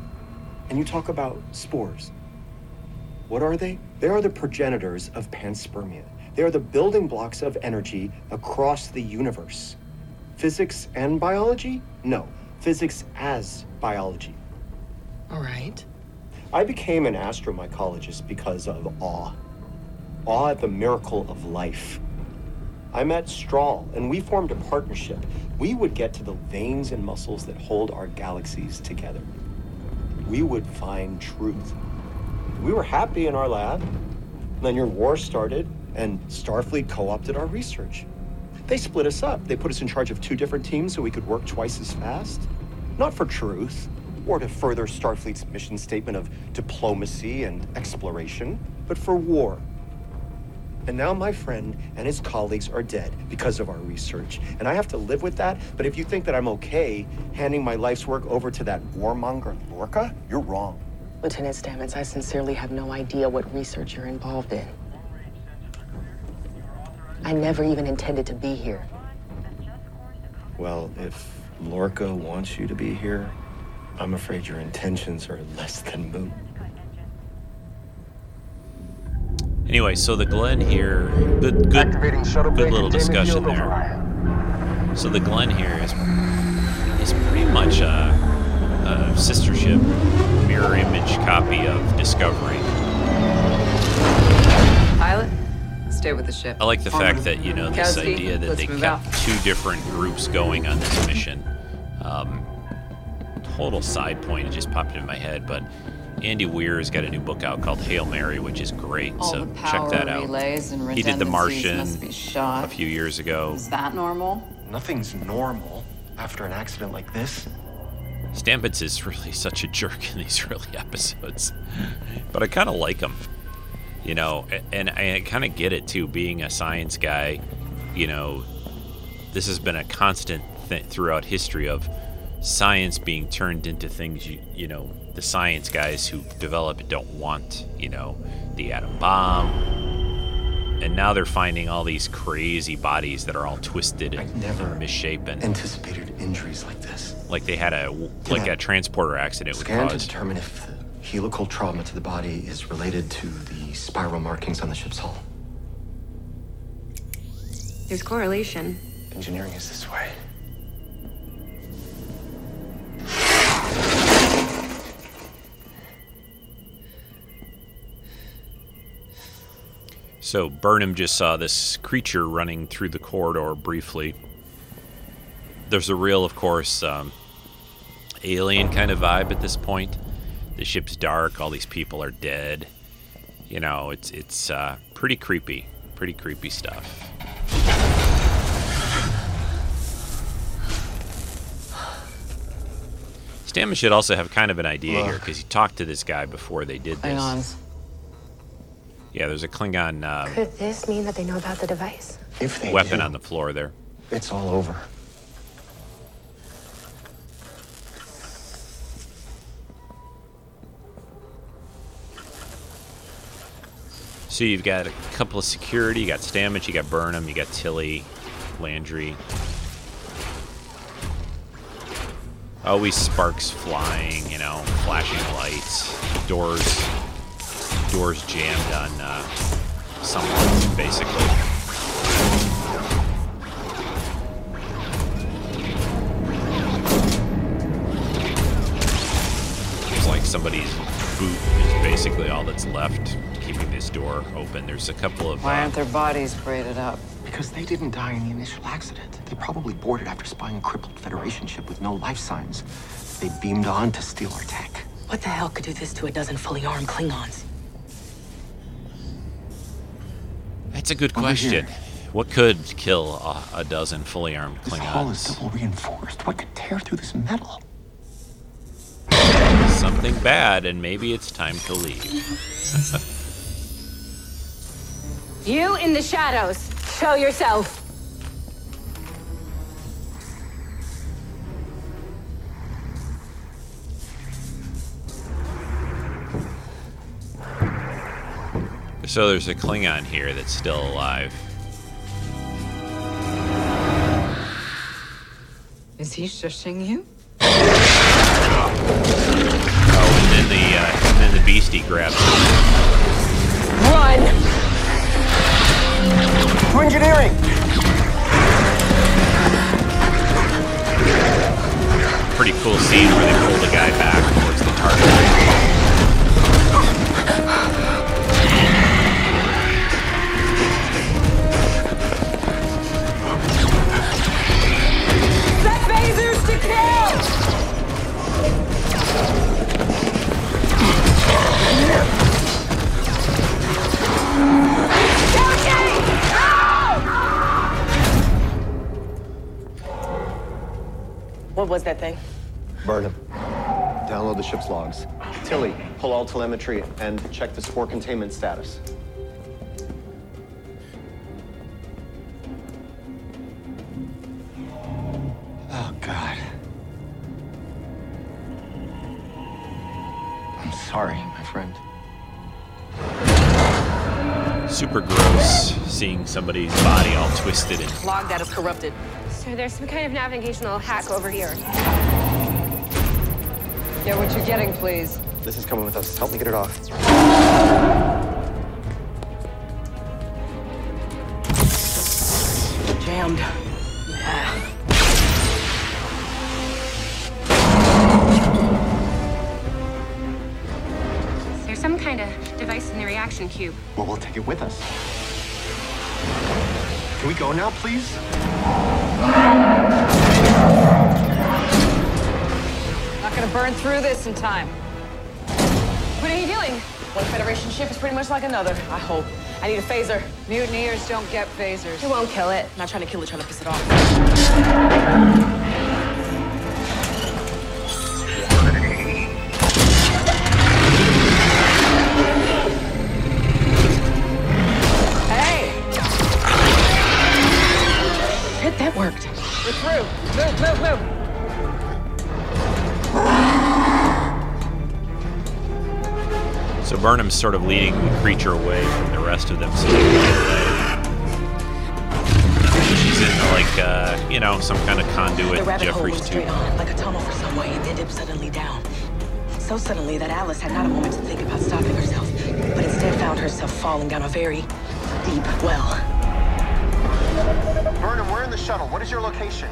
And you talk about spores. What are they? They are the progenitors of panspermia. They are the building blocks of energy across the universe. Physics and biology? No. Physics as biology. All right. I became an astromycologist because of awe. Awe at the miracle of life. I met Straal, and we formed a partnership. We would get to the veins and muscles that hold our galaxies together. We would find truth. We were happy in our lab. Then your war started, and Starfleet co opted our research. They split us up. They put us in charge of two different teams so we could work twice as fast. Not for truth, or to further Starfleet's mission statement of diplomacy and exploration, but for war. And now my friend and his colleagues are dead because of our research. And I have to live with that. But if you think that I'm okay handing my life's work over to that warmonger Lorca, you're wrong. Lieutenant Stamets, I sincerely have no idea what research you're involved in. I never even intended to be here. Well, if Lorca wants you to be here, I'm afraid your intentions are less than moot. Anyway, so the Glenn here, good, good, good little discussion there. So the Glenn here is is pretty much a, a sister ship, mirror image copy of Discovery. Stay with the ship. I like the fact that you know this Kowski, idea that they kept out. two different groups going on this mission. Um, total side point, it just popped into my head, but Andy Weir has got a new book out called Hail Mary, which is great. All so the check that out. and he did The Martian must be shot. a few years ago. Is that normal? Nothing's normal after an accident like this. Stamets is really such a jerk in these early episodes, but I kind of like him, you know, and I kind of get it too. Being a science guy, you know, this has been a constant th- throughout history of science being turned into things you you know the science guys who develop it don't want. You know, the atom bomb, and now they're finding all these crazy bodies that are all twisted and, and misshapen. Anticipated injuries like this. Like they had a like a transporter accident would Scan to determine if helical trauma to the body is related to the spiral markings on the ship's hull. There's correlation. Engineering is this way. So Burnham just saw this creature running through the corridor briefly. There's a real, of course, um, alien kind of vibe at this point. The ship's dark. All these people are dead. You know, it's it's uh, pretty creepy. Pretty creepy stuff. Stamets should also have kind of an idea here because he talked to this guy before they did this. Klingons. Yeah, there's a Klingon uh, Could this mean that they know about the device? If they weapon do, on the floor there. it's all over. So you've got a couple of security. You got Stamets, you got Burnham, you got Tilly, Landry. Always sparks flying, you know, flashing lights, doors, doors jammed on uh, someone, basically. It's like somebody's boot is basically all that's left, keeping this door open. There's a couple of Why uh, aren't their bodies braided up? Because they didn't die in the initial accident. They probably boarded after spying a crippled Federation ship with no life signs. They beamed on to steal our tech. What the hell could do this to a dozen fully armed Klingons? That's a good Over question. here. What could kill a, a dozen fully armed Klingons? This hull is double reinforced. What could tear through this metal? Something bad, and maybe it's time to leave. You in the shadows. Show yourself. so there's a Klingon here that's still alive. Is he shushing you? Oh, and then the uh, and then the beastie grabs him. Run! To engineering! Pretty cool scene where they pull the guy back towards the target. Set What was that thing? Burnham. Download the ship's logs. Tilly, pull all telemetry and check the spore containment status. Oh, God. I'm sorry, my friend. Super gross seeing somebody's body all twisted and Log that is corrupted. There's some kind of navigational hack over here. Get what you're getting, please. This is coming with us. Help me get it off. Jammed. Yeah. There's some kind of device in the reaction cube. Well, we'll take it with us. Can we go now, please? Not gonna burn through this in time. What are you doing? One Federation ship is pretty much like another, I hope. I need a phaser. Mutineers don't get phasers. It won't kill it. I'm not trying to kill it, trying to piss it off. Burnham's sort of leading the creature away from the rest of them so they can get away. She's in like, uh, you know, some kind of conduit. The conduit, rabbit hole Jefferies went straight on, like a tunnel for some way, and ended suddenly down. So suddenly that Alice had not a moment to think about stopping herself, but instead found herself falling down a very deep well. Burnham, we're in the shuttle. What is your location?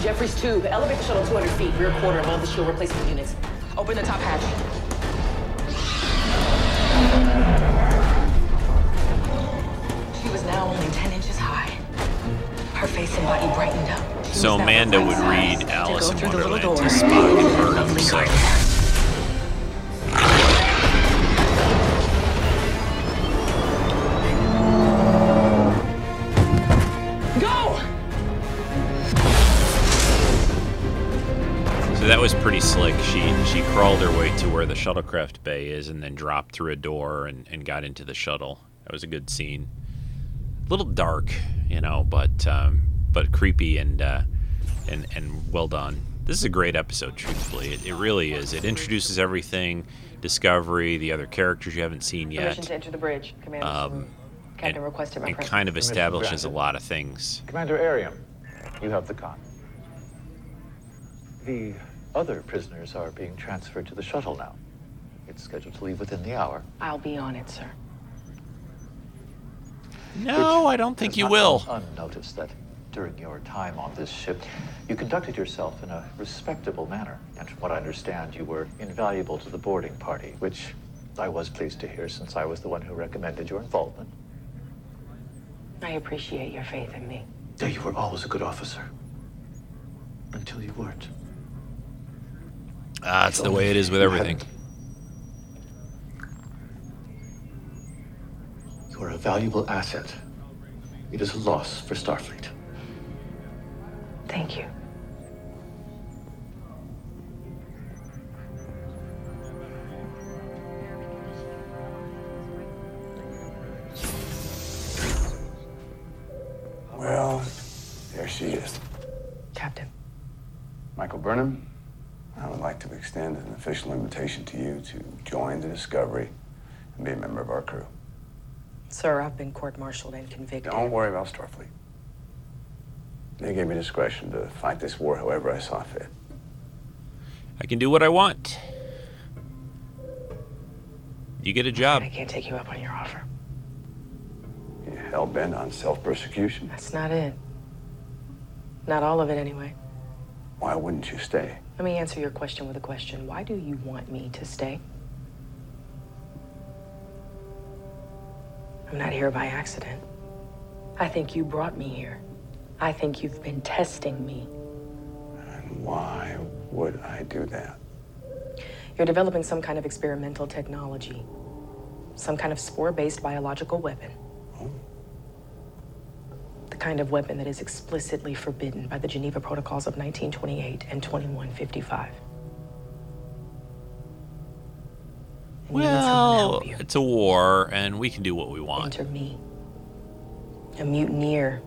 Jefferies tube. Elevate the shuttle 200 feet, rear quarter above the shield replacement units. Open the top hatch. She was now only 10 inches high. Her face and body brightened up. She So Amanda would read Alice in through the little Wonderland to. Spock and Burnham. So She she crawled her way to where the shuttlecraft bay is and then dropped through a door and, and got into the shuttle. That was a good scene. A little dark, you know, but um, but creepy and uh, and and well done. This is a great episode, truthfully. It, it really is. It introduces everything, Discovery, the other characters you haven't seen yet. Permission yet. to enter the bridge. Commander Um, Captain and requested my it presence. kind of establishes a lot of things. Commander Airiam, you have the con. The other prisoners are being transferred to the shuttle now. It's scheduled to leave within the hour. I'll be on it, sir. No, I don't think you not will. gone Unnoticed that during your time on this ship, you conducted yourself in a respectable manner. And from what I understand, you were invaluable to the boarding party, which I was pleased to hear since I was the one who recommended your involvement. I appreciate your faith in me. Yeah, you were always a good officer. Until you weren't. Ah, it's the way it is with everything. You are a valuable asset. It is a loss for Starfleet. Thank you. Well, there she is. Captain. Michael Burnham, I would like to extend an official invitation to you to join the Discovery and be a member of our crew. Sir, I've been court-martialed and convicted. Don't worry about Starfleet. They gave me discretion to fight this war however I saw fit. I can do what I want. You get a job. I can't take you up on your offer. You hell bent on self persecution? That's not it. Not all of it, anyway. Why wouldn't you stay? Let me answer your question with a question. Why do you want me to stay? I'm not here by accident. I think you brought me here. I think you've been testing me. And why would I do that? You're developing some kind of experimental technology, some kind of spore based biological weapon. The kind of weapon that is explicitly forbidden by the Geneva Protocols of 1928 and 2155. And you need someone to Well, it's a war, and we can do what we want. Enter me, a mutineer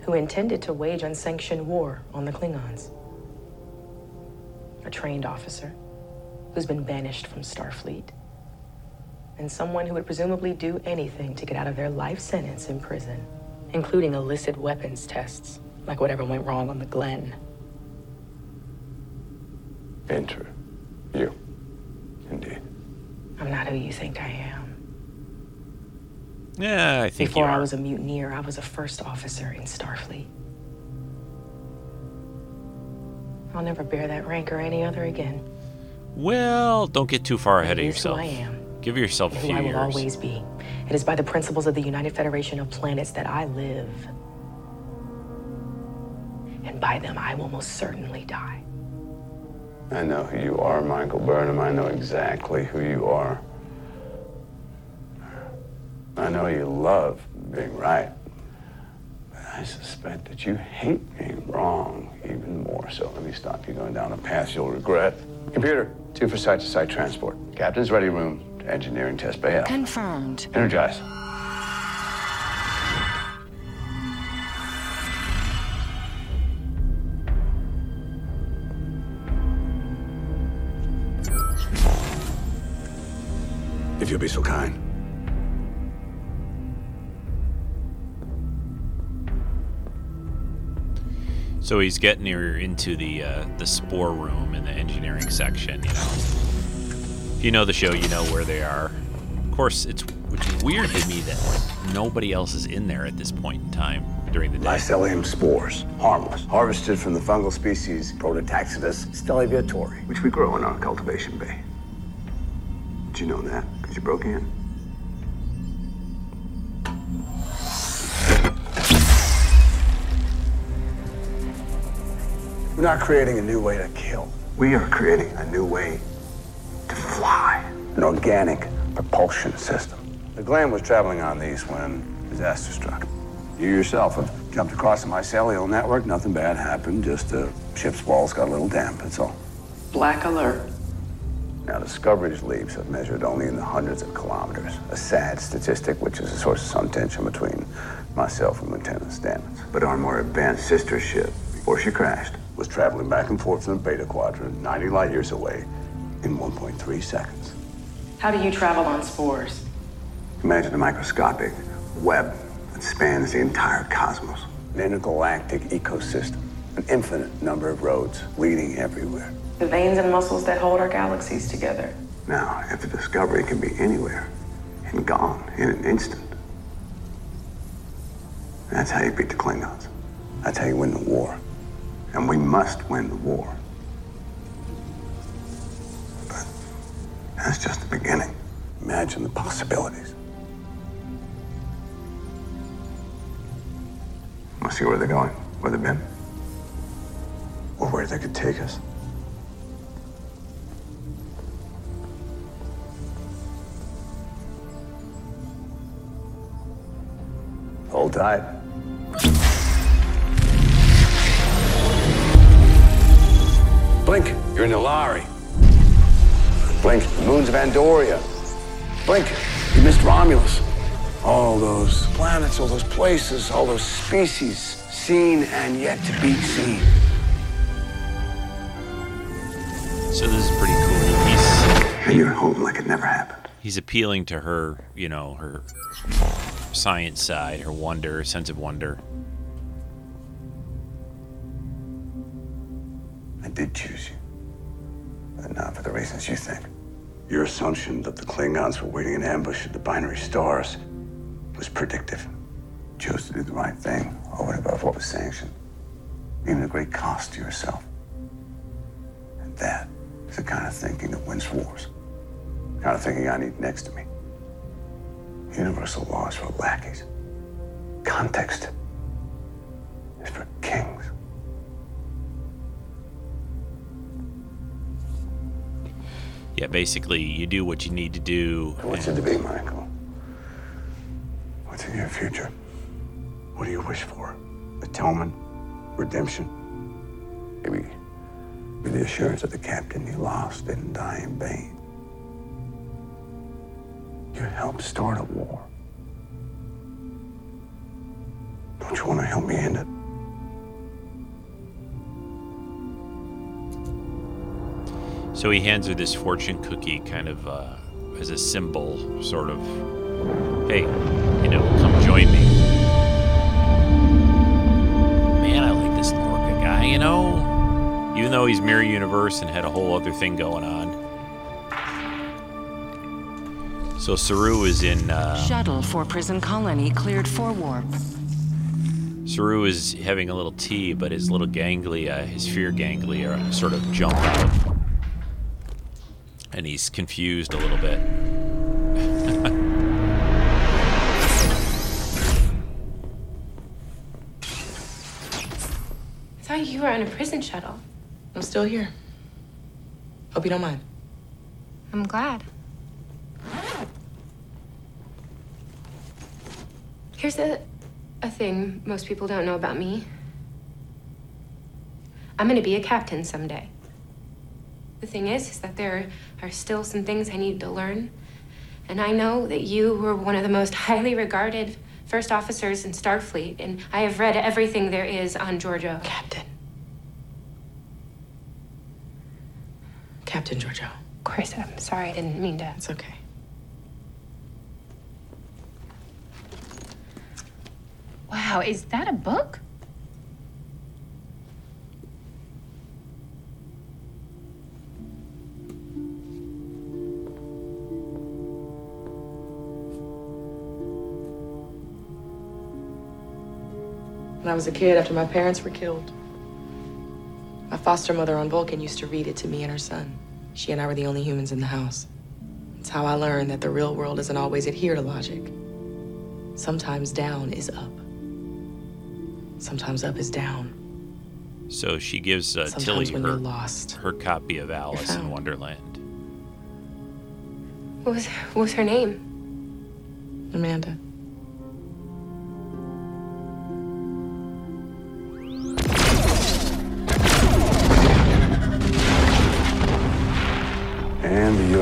who intended to wage unsanctioned war on the Klingons. A trained officer who's been banished from Starfleet. And someone who would presumably do anything to get out of their life sentence in prison, including illicit weapons tests, like whatever went wrong on the Glenn. Enter. You. Indeed. I'm not who you think I am. Yeah, I think Before you I was a mutineer, I was a first officer in Starfleet. I'll never bear that rank or any other again. Well, don't get too far ahead of It is who yourself. I am. Give yourself a and who few I will years. always be. It is by the principles of the United Federation of Planets that I live. And by them, I will most certainly die. I know who you are, Michael Burnham. I know exactly who you are. I know you love being right. But I suspect that you hate being wrong even more. So let me stop you going down a path you'll regret. Computer, two for site to site transport. Captain's ready room to engineering test bay out. Confirmed. Energize. If you'll be so kind. So he's getting her into the uh, the spore room in the engineering section. You know, if you know the show, you know where they are. Of course, it's which is weird to me that like, nobody else is in there at this point in time during the day. Mycelium spores, harmless, harvested from the fungal species Prototaxites stellaviatori, which we grow in our cultivation bay. Did you know that? Because you broke in. We're not creating a new way to kill. We are creating a new way to fly. An organic propulsion system. The Glenn was traveling on these when disaster struck. You yourself have jumped across the mycelial network. Nothing bad happened. Just the ship's walls got a little damp, that's all. Black alert. Now, Discovery's leaps have measured only in the hundreds of kilometers. A sad statistic, which is a source of some tension between myself and Lieutenant Stamets. But our more advanced sister ship, before she crashed, was traveling back and forth from the Beta Quadrant, 90 light years away, in 1.3 seconds. How do you travel on spores? Imagine a microscopic web that spans the entire cosmos. An intergalactic ecosystem, an infinite number of roads leading everywhere. The veins and muscles that hold our galaxies together. Now, if the discovery can be anywhere and gone in an instant, that's how you beat the Klingons. That's how you win the war. And we must win the war. That's just the beginning. Imagine the possibilities. Let's see where they're going, where they've been, or where they could take us. Hold tight. Blink, you're in the Lari. Blink, the moons of Andoria. Blink, you missed Romulus. All those planets, all those places, all those species, seen and yet to be seen. So this is pretty cool. He's you're home like it never happened. he's appealing to her, you know, her science side, her wonder, her sense of wonder. I did choose you. But not for the reasons you think. Your assumption that the Klingons were waiting in ambush at the binary stars was predictive. You chose to do the right thing over and above what was sanctioned, even at great cost to yourself. And that is the kind of thinking that wins wars. The kind of thinking I need next to me. Universal laws for lackeys. Context Yeah, basically, you do what you need to do. What's it to be, Michael? What's in your future? What do you wish for? Atonement? Redemption? Maybe, maybe the assurance that the captain you lost didn't die in vain. You helped start a war. Don't you want to help me end it? So he hands her this fortune cookie, kind of uh, as a symbol, sort of. Hey, you know, come join me. Man, I like this Lorca guy. You know, even though he's mirror universe and had a whole other thing going on. So Saru is in. Uh, Shuttle for prison colony cleared for warp. Saru is having a little tea, but his little ganglia, his fear ganglia, sort of jump out he's confused a little bit. I thought you were on a prison shuttle. I'm still here. Hope you don't mind. I'm glad. Here's a, a thing most people don't know about me. I'm gonna be a captain someday. The thing is, is that there are still some things I need to learn. And I know that you were one of the most highly regarded first officers in Starfleet, and I have read everything there is on Georgiou. Captain. Captain Georgiou. Of course, I'm sorry, I didn't mean to. It's okay. Wow, is that a book? When I was a kid, after my parents were killed, my foster mother on Vulcan used to read it to me and her son. She and I were the only humans in the house. It's how I learned that the real world doesn't always adhere to logic. Sometimes down is up. Sometimes up is down. So she gives uh, Tilly her, lost, her copy of Alice in. Wonderland. What was, what was her name? Amanda.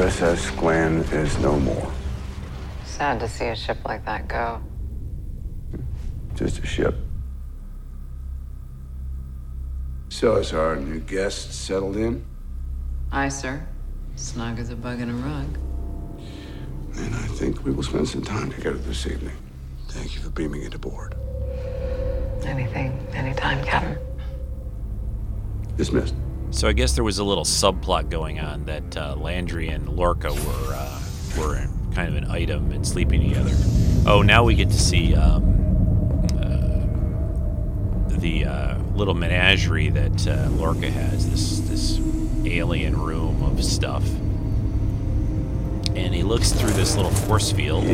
USS Glenn is no more. Sad to see a ship like that go. Just a ship. So is our new guest settled in? Aye, sir. Snug as a bug in a rug. And I think we will spend some time together this evening. Thank you for beaming it aboard. Anything, anytime, Captain. Dismissed. So I guess there was a little subplot going on that uh, Landry and Lorca were uh, were kind of an item and sleeping together. Oh, now we get to see um, uh, the uh, little menagerie that uh, Lorca has. This this alien room of stuff, and he looks through this little force field.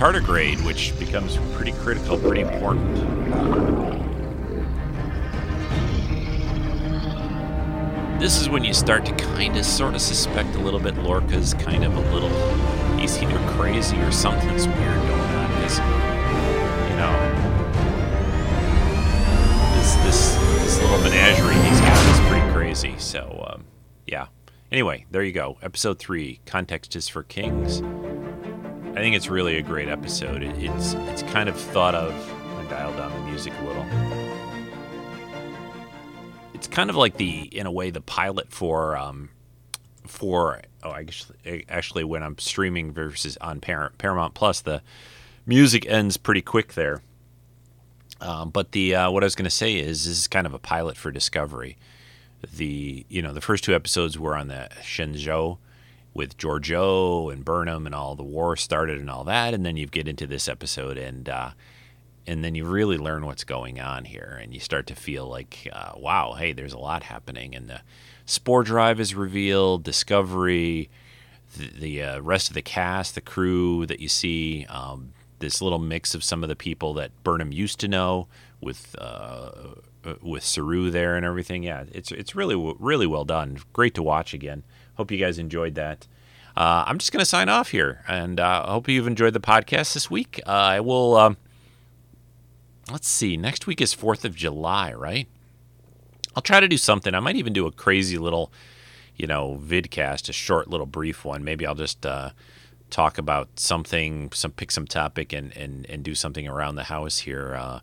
Tardigrade, which becomes pretty critical, pretty important. This is when you start to kind of sort of suspect a little bit Lorca's kind of a little. He's either crazy or something's weird going on. You know, this, this, this little menagerie he's got is pretty crazy. So, um, yeah. Anyway, there you go. Episode 3 Context is for Kings. I think it's really a great episode. It, it's it's kind of thought of. I dial down the music a little. It's kind of like the, in a way, the pilot for um, for oh, I guess actually when I'm streaming versus on Par- Paramount Plus, the music ends pretty quick there. Um, but the uh, what I was going to say is this is kind of a pilot for Discovery. The you know the first two episodes were on the Shenzhou with Georgiou and Burnham and all the war started and all that, and then you get into this episode and uh, and then you really learn what's going on here, and you start to feel like, uh, wow, hey, there's a lot happening, and the spore drive is revealed, Discovery, the, the uh, rest of the cast, the crew that you see, um, this little mix of some of the people that Burnham used to know with. Uh, with Saru there and everything, yeah, it's it's really really well done. Great to watch again. Hope you guys enjoyed that. Uh, I'm just going to sign off here, and uh, I hope you've enjoyed the podcast this week. Uh, I will. Um, let's see. Next week is Fourth of July, right? I'll try to do something. I might even do a crazy little, you know, vidcast, a short little brief one. Maybe I'll just uh, talk about something, some pick some topic, and and and do something around the house here, uh,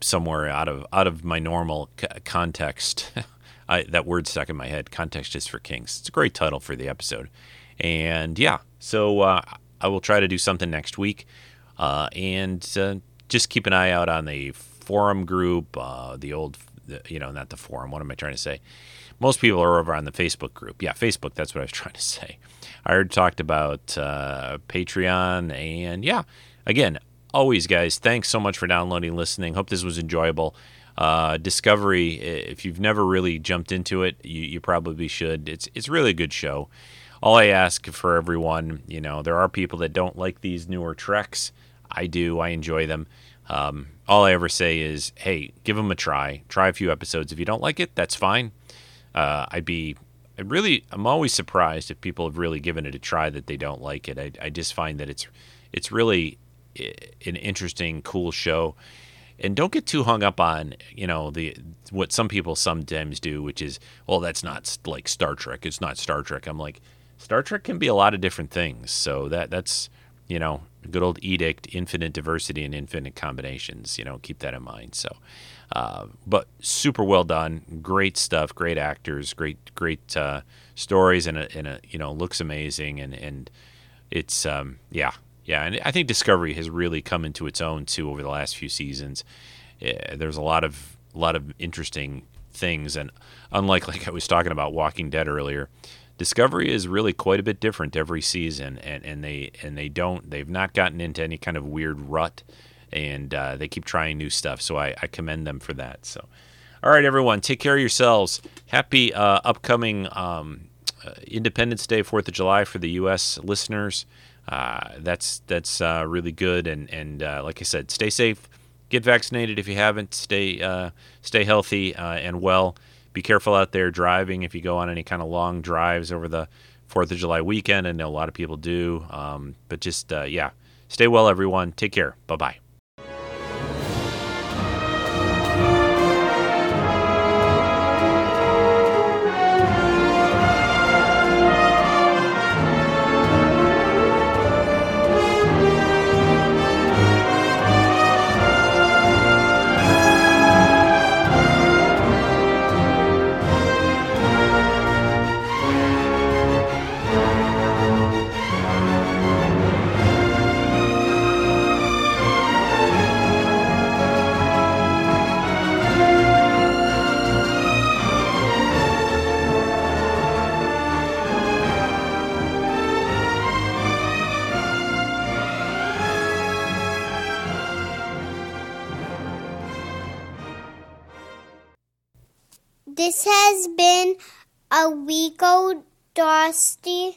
somewhere out of out of my normal c- context. I, that word stuck in my head. Context is for kings. It's a great title for the episode. And yeah, so uh, I will try to do something next week. Uh, and uh, just keep an eye out on the forum group, uh, the old, you know, not the forum. What am I trying to say? Most people are over on the Facebook group. Yeah, Facebook. That's what I was trying to say. I already talked about uh, Patreon. And yeah, again, always, guys, thanks so much for downloading, listening. Hope this was enjoyable. Uh, Discovery, if you've never really jumped into it, you, you probably should. It's it's really a good show. all I ask for everyone, you know, there are people that don't like these newer treks. I do. I enjoy them. Um, all I ever say is, hey, give them a try. Try a few episodes. If you don't like it, that's fine. Uh, I'd be I really, I'm always surprised if people have really given it a try that they don't like it. I, I just find that it's it's really an interesting, cool show. And don't get too hung up on you know the what some people some sometimes do, which is, well, that's not like Star Trek. It's not Star Trek. I'm like, Star Trek can be a lot of different things. So that that's you know good old edict, infinite diversity and infinite combinations. You know, keep that in mind. So. Uh, but super well done, great stuff, great actors, great great uh, stories, and a, and a, you know looks amazing, and and it's um, yeah yeah, and I think Discovery has really come into its own too over the last few seasons. Uh, there's a lot of a lot of interesting things, and unlike like I was talking about Walking Dead earlier. Discovery is really quite a bit different every season, and, and they and they don't they've not gotten into any kind of weird rut and uh, they keep trying new stuff. So I, I, commend them for that. So, all right, everyone, take care of yourselves. Happy uh, upcoming um, uh, Independence Day, Fourth of July for the U.S. listeners. Uh, that's that's uh, really good, and and uh, like I said, stay safe. Get vaccinated if you haven't. Stay stay healthy and well. Be careful out there driving if you go on any kind of long drives over the Fourth of July weekend. I know a lot of people do, um, but just yeah, stay well, everyone. Take care. Bye bye. This has been a Rico Dosty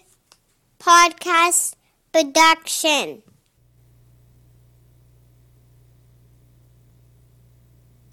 podcast production.